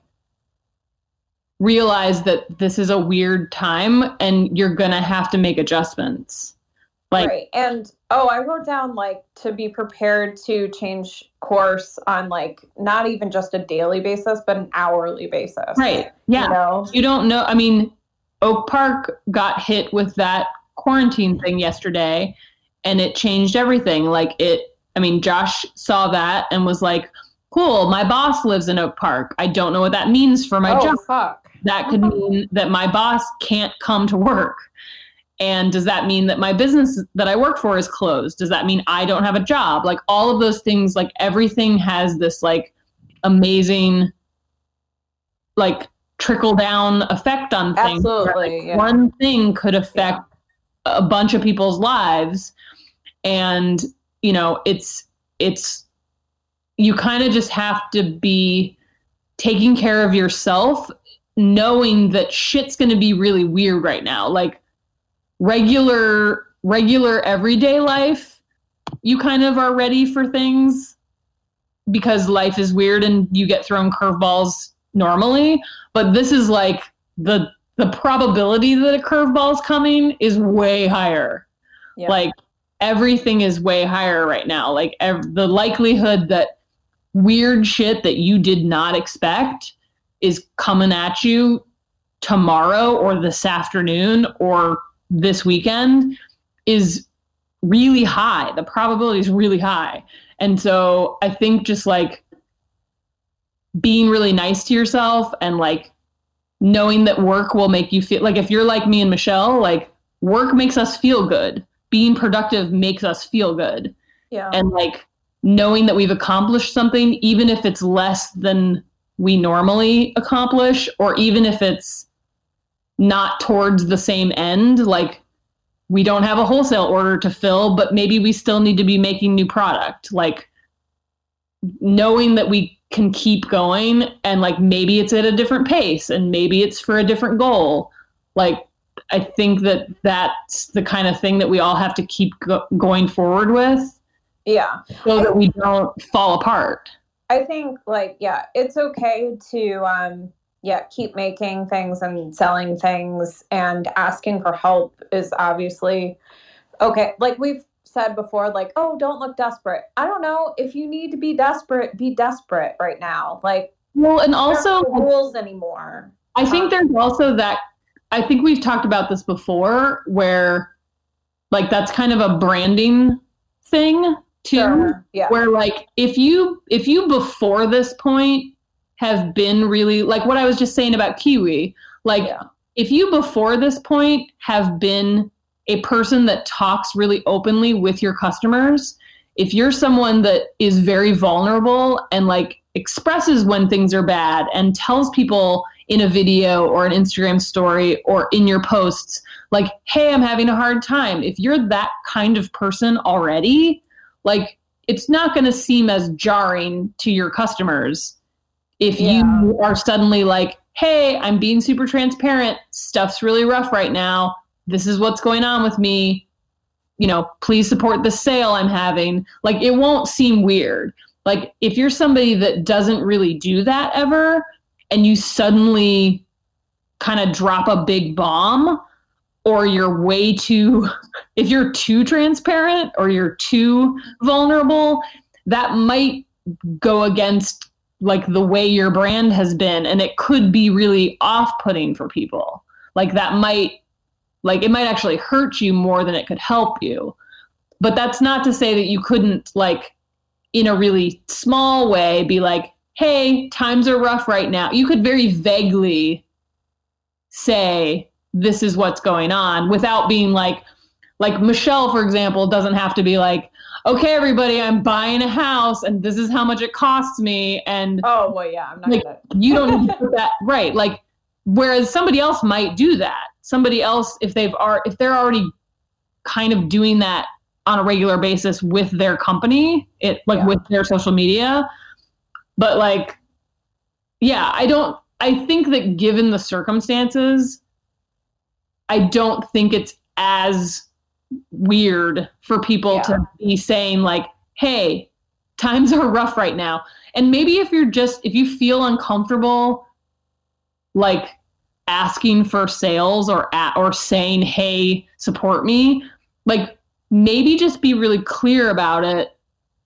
realize that this is a weird time and you're gonna have to make adjustments. Like right. And oh, I wrote down like to be prepared to change course on like not even just a daily basis, but an hourly basis. right. Yeah. You know? you don't know. I mean, Oak Park got hit with that quarantine thing yesterday and it changed everything. Like it, I mean, Josh saw that and was like, cool, my boss lives in Oak Park. I don't know what that means for my oh job. fuck. That could mean that my boss can't come to work. And does that mean that my business that I work for is closed? Does that mean I don't have a job? Like all of those things, like everything has this like amazing, like trickle down effect on things. Absolutely, like, yeah. One thing could affect a bunch of people's lives. And, you know, it's, it's, you kind of just have to be taking care of yourself knowing that shit's going to be really weird right now like regular regular everyday life you kind of are ready for things because life is weird and you get thrown curveballs normally. But this is like the the probability that a curveball is coming is way higher. Yeah. like everything is way higher right now. Like ev- the likelihood that weird shit that you did not expect is coming at you tomorrow or this afternoon or this weekend is really high the probability is really high And so I think just like being really nice to yourself and like knowing that work will make you feel like if you're like me and Michelle, like work makes us feel good. Being productive makes us feel good. Yeah. And like knowing that we've accomplished something, even if it's less than we normally accomplish, or even if it's not towards the same end, like we don't have a wholesale order to fill, but maybe we still need to be making new product. Like knowing that we can keep going and like maybe it's at a different pace and maybe it's for a different goal. Like I think that that's the kind of thing that we all have to keep go- going forward with Yeah. so that we don't fall apart. I think like yeah, it's okay to um yeah, keep making things and selling things and asking for help is obviously okay. Like we've said before like, "Oh, don't look desperate." I don't know if you need to be desperate, be desperate right now. Like Well, and also rules anymore. I think um, there's also that I think we've talked about this before where like that's kind of a branding thing too Sure. Yeah. where like if you if you before this point have been really like what I was just saying about Kiwi like Yeah. if you before this point have been a person that talks really openly with your customers if you're someone that is very vulnerable and like expresses when things are bad and tells people in a video or an Instagram story or in your posts like hey I'm having a hard time if you're that kind of person already like it's not going to seem as jarring to your customers if Yeah. you are suddenly like hey i'm being super transparent. Stuff's really rough right now. This is what's going on with me. You know please support the sale i'm having. Like it won't seem weird. Like if you're somebody that doesn't really do that ever and you suddenly kind of drop a big bomb or you're way too if you're too transparent or you're too vulnerable that might go against like the way your brand has been and it could be really off-putting for people. Like that might like it might actually hurt you more than it could help you. But that's not to say that you couldn't like in a really small way be like hey times are rough right now. You could very vaguely say this is what's going on without being like like Michelle for example doesn't have to be like okay everybody I'm buying a house and this is how much it costs me and Oh well, yeah. I'm not Like, gonna. you don't need to put that right like whereas somebody else might do that somebody else if they've are if they're already kind of doing that on a regular basis with their company it like Yeah. with their social media but like yeah i don't i think that given the circumstances i don't think it's as weird for people Yeah. to be saying like hey times are rough right now and maybe if you're just if you feel uncomfortable like asking for sales or at, or saying hey support me like maybe just be really clear about it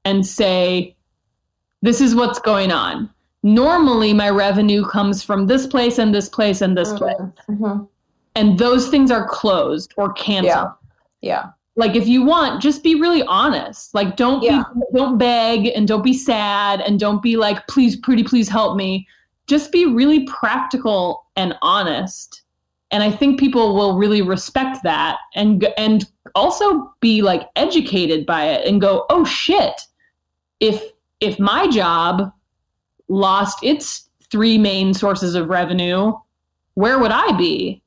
and say this is what's going on normally my revenue comes from this place and this place and this place Mhm. and those things are closed or canceled Yeah. Yeah. like if you want just be really honest. Like don't Yeah. be don't beg and don't be sad and don't be like please pretty please help me. Just be really practical and honest. And i think people will really respect that and and also be like educated by it and go oh shit. If if my job lost its three main sources of revenue where would i be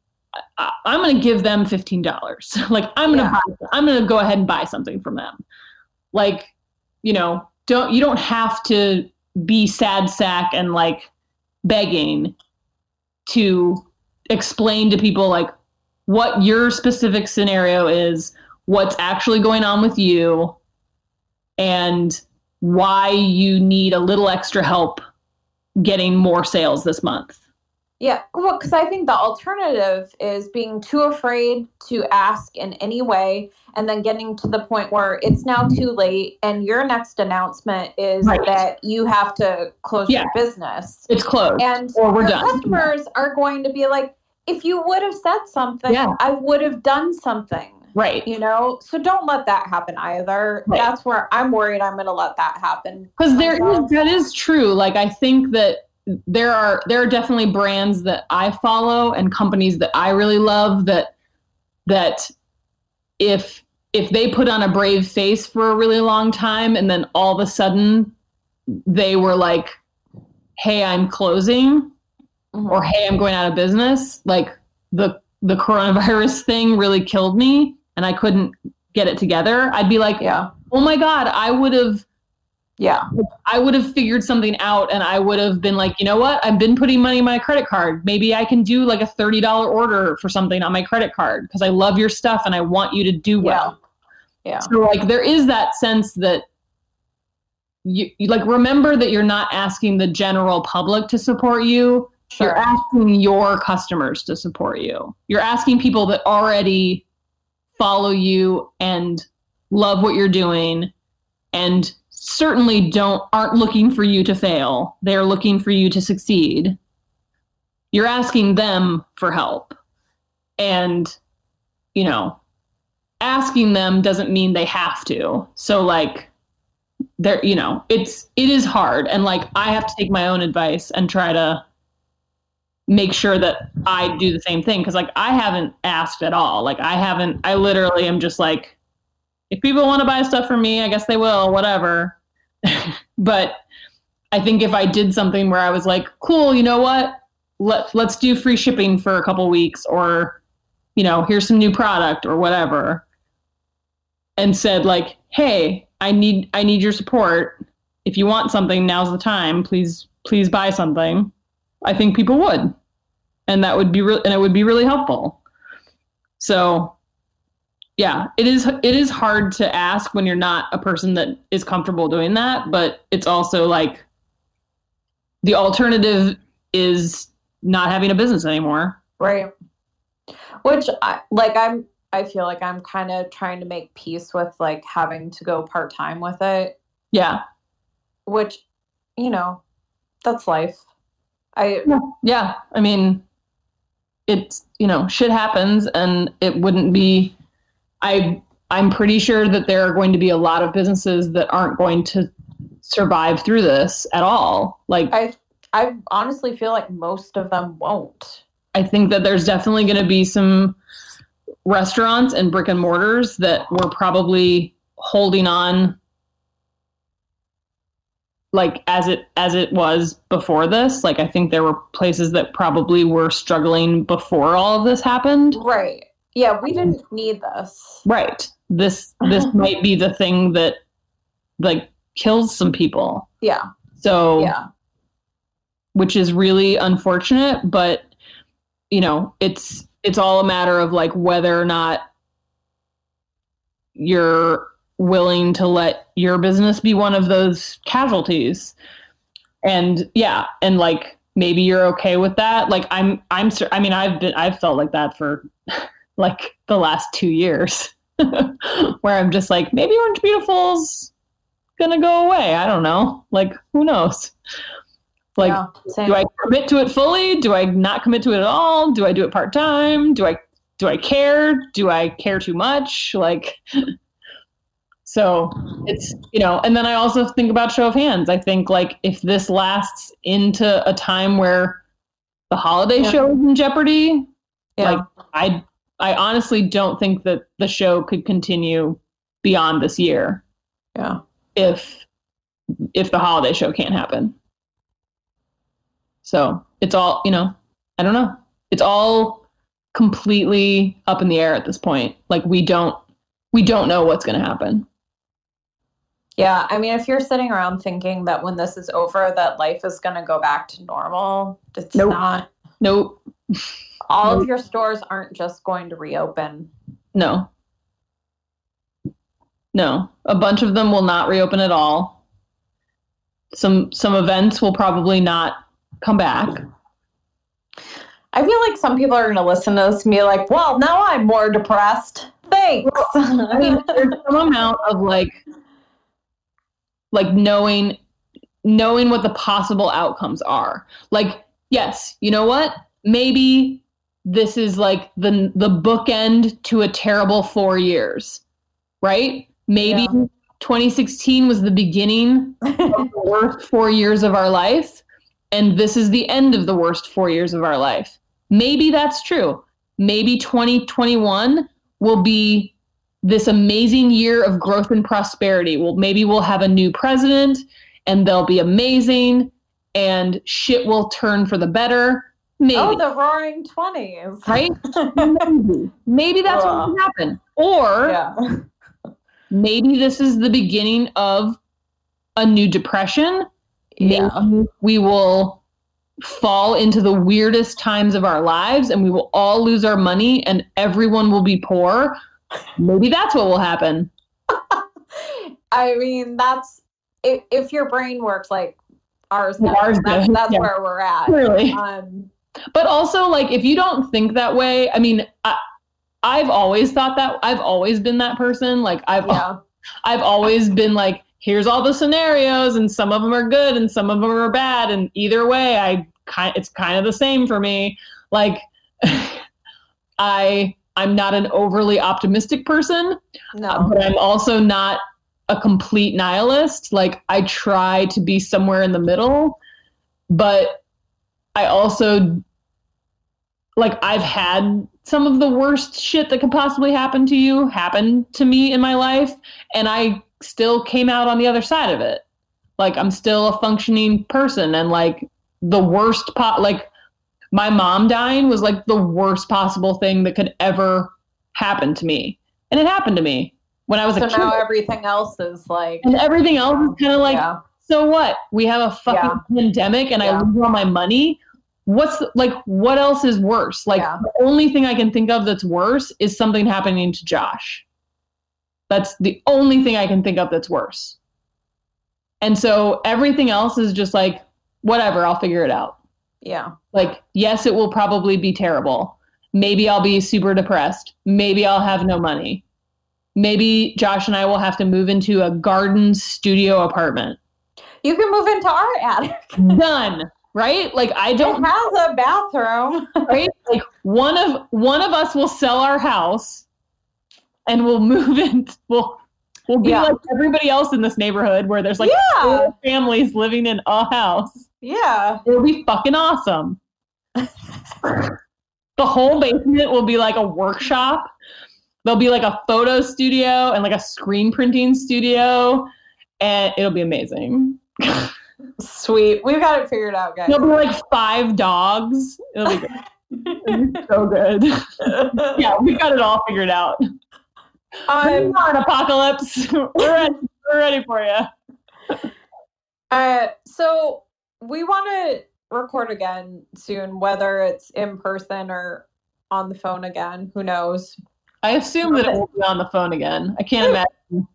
I, I'm going to give them fifteen dollars. like I'm going to Yeah. I'm going to go ahead and buy something from them. Like, you know, don't you don't have to be sad sack and like begging to explain to people like what your specific scenario is, what's actually going on with you, and why you need a little extra help getting more sales this month. Yeah, well, because I think the alternative is being too afraid to ask in any way, and then getting to the point where it's now too late, and your next announcement is Right. that you have to close Yeah. your business, It's closed. and Or we're done. customers are going to be like, "If you would have said something, Yeah. I would have done something." Right. You know, so don't let that happen either. Right. That's where I'm worried I'm going to let that happen. Because there is, that is true. Like I think that there are there are definitely brands that I follow and companies that I really love that that if if they put on a brave face for a really long time and then all of a sudden they were like, "Hey, I'm closing," Mhm. or "Hey, I'm going out of business," like the the coronavirus thing really killed me and I couldn't get it together. I'd be like, yeah, "Oh my god, I would have." Yeah, I would have figured something out and I would have been like, you know what? I've been putting money in my credit card. Maybe I can do like a $30 order for something on my credit card because I love your stuff and I want you to do well. yeah, So like there is that sense that you, you like remember that you're not asking the general public to support you. sure, You're asking your customers to support you. You're asking people that already follow you and love what you're doing and certainly don't aren't looking for you to fail. They're looking for you to succeed. You're asking them for help. And you know, asking them doesn't mean they have to. So like there you know, it's it is hard and like I have to take my own advice and try to make sure that I do the same thing because like I haven't asked at all. Like I haven't I literally am just like if people want to buy stuff from me, I guess they will, whatever. but I think if I did something where I was like, cool, you know what? Let let's do free shipping for a couple weeks or you know, here's some new product or whatever. And said like, "Hey, I need I need your support. If you want something, now's the time. Please please buy something." I think people would. And that would be real and it would be really helpful. So, yeah, it is it is hard to ask when you're not a person that is comfortable doing that, but it's also like the alternative is not having a business anymore. right. Which, I, like, I'm, I feel like I'm kind of trying to make peace with like having to go part time with it. Yeah. Which, you know, that's life. I Yeah. I mean, it's, you know, shit happens and it wouldn't be I I'm pretty sure that there are going to be a lot of businesses that aren't going to survive through this at all. Like I I honestly feel like most of them won't. I think that there's definitely going to be some restaurants and brick and mortars that were probably holding on like as it as it was before this like i think there were places that probably were struggling before all of this happened Right. Yeah, we didn't need this. right this this might be the thing that like kills some people Yeah. so Yeah. which is really unfortunate but you know it's it's all a matter of like whether or not you're willing to let your business be one of those casualties and yeah and like maybe you're okay with that like i'm i'm i mean i've been i've felt like that for like the last two years where i'm just like maybe orange beautiful's gonna go away i don't know like who knows like yeah. Do I commit to it fully? Do I not commit to it at all? Do I do it part time? Do I do I care? Do I care too much? Like so it's you know, and then I also think about show of hands. I think like if this lasts into a time where the holiday Yeah. show is in jeopardy, yeah. like I I honestly don't think that the show could continue beyond this year yeah. if if the holiday show can't happen. So it's all, you know, I don't know. It's all completely up in the air at this point. Like we don't we don't know what's gonna happen. Yeah, I mean, if you're sitting around thinking that when this is over, that life is going to go back to normal, it's Nope. not. Nope. All of your stores aren't just going to reopen. No. No. A bunch of them will not reopen at all. Some some events will probably not come back. I feel like some people are going to listen to this and be like, well, now I'm more depressed. Thanks. I mean, there's some amount of like, like knowing, knowing what the possible outcomes are. Like, yes, you know what? Maybe this is like the the bookend to a terrible four years, right? Maybe Yeah. 2016 was the beginning of the worst four years of our life, and this is the end of the worst four years of our life. Maybe that's true. Maybe 2021 will be this amazing year of growth and prosperity. Well, maybe we'll have a new president and they'll be amazing and shit will turn for the better. Maybe. oh, the Roaring Twenties. right? maybe. Maybe that's what will happen. Or Yeah. maybe this is the beginning of a new depression. Yeah. Maybe we will fall into the weirdest times of our lives and we will all lose our money and everyone will be poor. Maybe that's what will happen. I mean, that's if, if your brain works like ours does, Ours that's, that's yeah. where we're at. Clearly. Um, But also, like, if you don't think that way, I mean, I, I've always thought that. I've always been that person. Like, I've yeah. I've always been like, here's all the scenarios, and some of them are good, and some of them are bad, and either way, I kind it's kind of the same for me. Like, I I'm not an overly optimistic person, No. Uh, but I'm also not a complete nihilist. Like, I try to be somewhere in the middle, but I also like I've had some of the worst shit that could possibly happen to you happen to me in my life and I still came out on the other side of it. Like I'm still a functioning person and like the worst po- like my mom dying was like the worst possible thing that could ever happen to me. And it happened to me when I was So a kid. So now everything else is like, and everything else is kind of like yeah, so what? We have a fucking pandemic and I lose all my money. What's the, like what else is worse? Like Yeah. the only thing I can think of that's worse is something happening to Josh. That's the only thing I can think of that's worse. And so everything else is just like whatever, I'll figure it out. yeah, Like yes, it will probably be terrible. Maybe I'll be super depressed. Maybe I'll have no money. Maybe Josh and I will have to move into a garden studio apartment you can move into our attic. done right like i don't has a bathroom. right like one of one of us will sell our house and we'll move in we'll we'll be Yeah. like everybody else in this neighborhood where there's like yeah, four families living in a house yeah. it'll be fucking awesome the whole basement will be like a workshop there'll be like a photo studio and like a screen printing studio and it'll be amazing Sweet. We've got it figured out, guys. There'll be like five dogs. It'll be, good. It'll be so good. yeah, we've got it all figured out. Um, it on, apocalypse. We're ready. We're ready for you. uh, so we want to record again soon, whether it's in person or on the phone again. Who knows? I assume that it will be on the phone again. I can't imagine.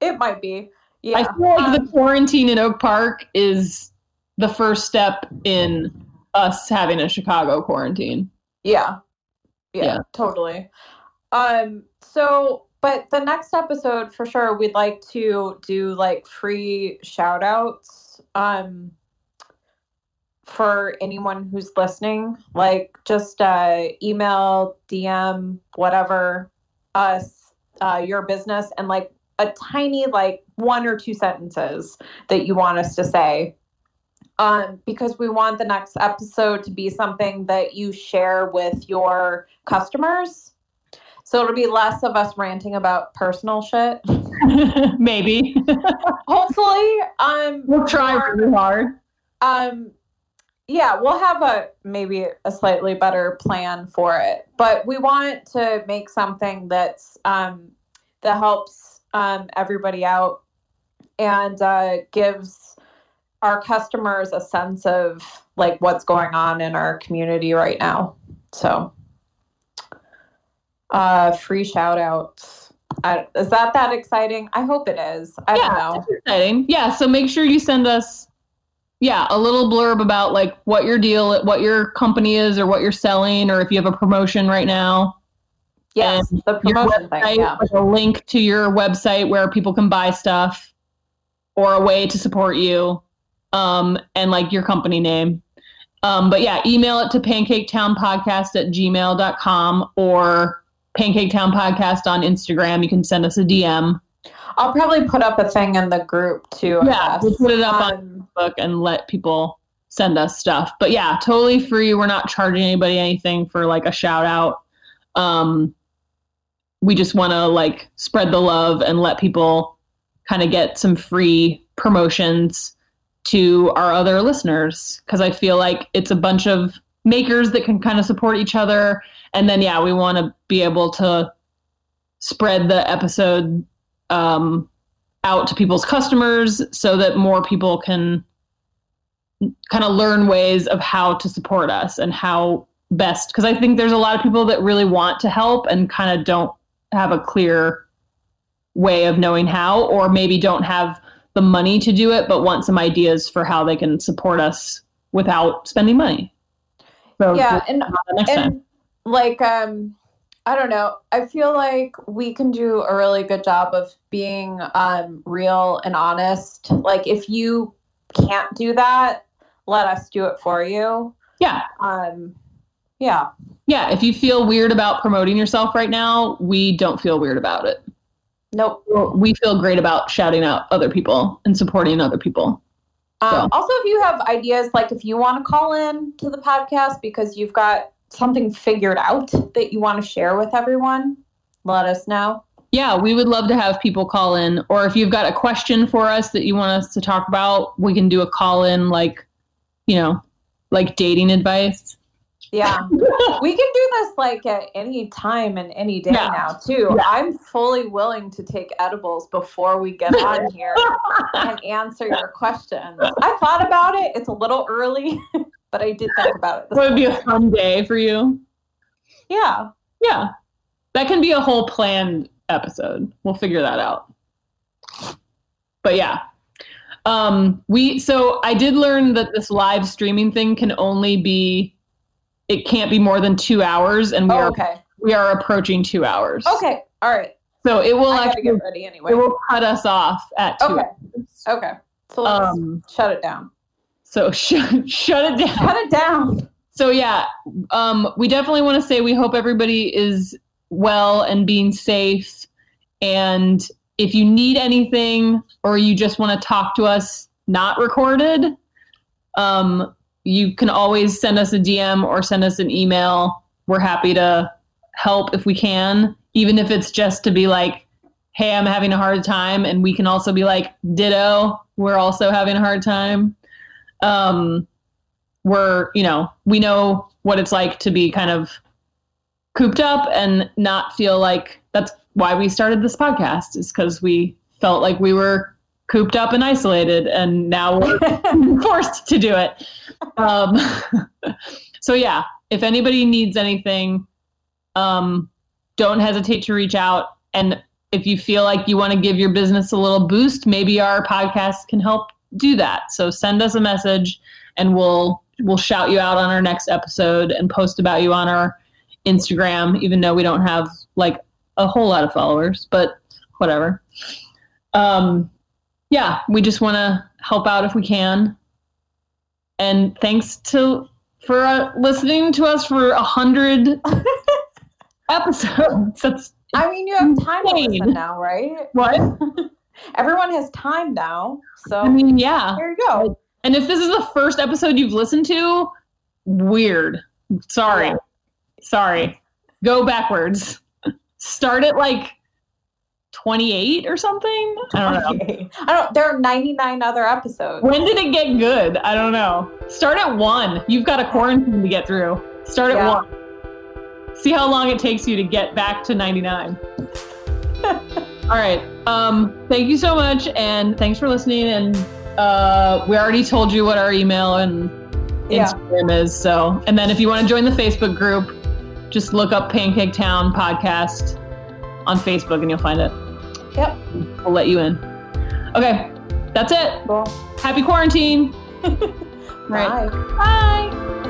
It might be. Yeah. I feel like Um, the quarantine in Oak Park is the first step in us having a Chicago quarantine. Yeah. yeah. Yeah. totally. Um, so but the next episode for sure we'd like to do like free shout outs um for anyone who's listening. Like just uh email, DM, whatever us uh your business and like a tiny like one or two sentences that you want us to say um, because we want the next episode to be something that you share with your customers. So it'll be less of us ranting about personal shit. Maybe. Hopefully, um, we'll try really hard. um, yeah, we'll have a maybe a slightly better plan for it, but we want to make something that's um, that helps um, everybody out and uh, gives our customers a sense of like what's going on in our community right now. So, uh, free shout outs. I, is that that exciting? I hope it is. I don't yeah, know. exciting. Yeah, so make sure you send us yeah, a little blurb about like what your deal what your company is or what you're selling or if you have a promotion right now. Yes, and the promotion website, thing. Yeah. a link to your website where people can buy stuff or a way to support you um and like your company name. Um, but yeah, email it to pancaketownpodcast at gmail.com or pancaketownpodcast on Instagram. You can send us a DM. I'll probably put up a thing in the group too. I Yeah, guess. we'll put it up on Um, Facebook and let people send us stuff. But yeah, totally free. We're not charging anybody anything for like a shout out. Um, we just want to like spread the love and let people kind of get some free promotions to our other listeners because I feel like it's a bunch of makers that can kind of support each other. And then, yeah, we want to be able to spread the episode um, out to people's customers so that more people can kind of learn ways of how to support us and how best because i think there's a lot of people that really want to help and kind of don't have a clear way of knowing how or maybe don't have the money to do it but want some ideas for how they can support us without spending money. So yeah, and next time. like um i don't know. I feel like we can do a really good job of being um real and honest. Like if you can't do that let us do it for you. Yeah. Um yeah yeah if you feel weird about promoting yourself right now we don't feel weird about it. Nope. We feel great about shouting out other people and supporting other people. Um, also if you have ideas like if you want to call in to the podcast because you've got something figured out that you want to share with everyone let us know. Yeah, we would love to have people call in. Or if you've got a question for us that you want us to talk about, we can do a call in, like, you know, like dating advice. Yeah we can do this like at any time and any day Yeah. now too Yeah. i'm fully willing to take edibles before we get on here and answer your questions i thought about it it's a little early but i did think about it That would be a fun day for you. yeah Yeah. That can be a whole planned episode. We'll figure that out. But yeah. Um we so I did learn that this live streaming thing can only be it can't be more than 2 hours and we oh, are okay we are approaching 2 hours. okay all right So it will i actually get ready anyway it will cut us off at 2 Okay. hours. okay so let's Um shut it down so shut shut it down. shut it down So yeah, um, we definitely want to say we hope everybody is well and being safe. And if you need anything or you just want to talk to us not recorded, um, you can always send us a DM or send us an email. We're happy to help if we can, even if it's just to be like, hey, I'm having a hard time. And we can also be like, ditto, we're also having a hard time. Um, we're you know we know what it's like to be kind of cooped up and not feel like that's why we started this podcast is because we felt like we were cooped up and isolated and now we're forced to do it. Um, so yeah if anybody needs anything um, don't hesitate to reach out. And if you feel like you want to give your business a little boost maybe our podcast can help do that. So send us a message and we'll we'll shout you out on our next episode and post about you on our Instagram, even though we don't have like a whole lot of followers, but whatever. Um, yeah, we just want to help out if we can. And thanks to for uh, listening to us for a hundred episodes. That's i mean you have time to Insane. listen now right what everyone has time now so I mean. Yeah, there you go And if this is the first episode you've listened to, weird. Sorry. Yeah. Sorry. Go backwards. Start it like 28 or something. I don't know. I don't. There are 99 other episodes. When did it get good? I don't know. Start at one. You've got a quarantine to get through. Start at Yeah. one. See how long it takes you to get back to 99. All right. Um, thank you so much, and thanks for listening. And uh, we already told you what our email and Yeah. Instagram is. So, and then if you want to join the Facebook group, just look up Pancake Town Podcast on Facebook, and you'll find it. Yep. We'll let you in. Okay, that's it. Cool. Happy quarantine. Right. Bye. Bye.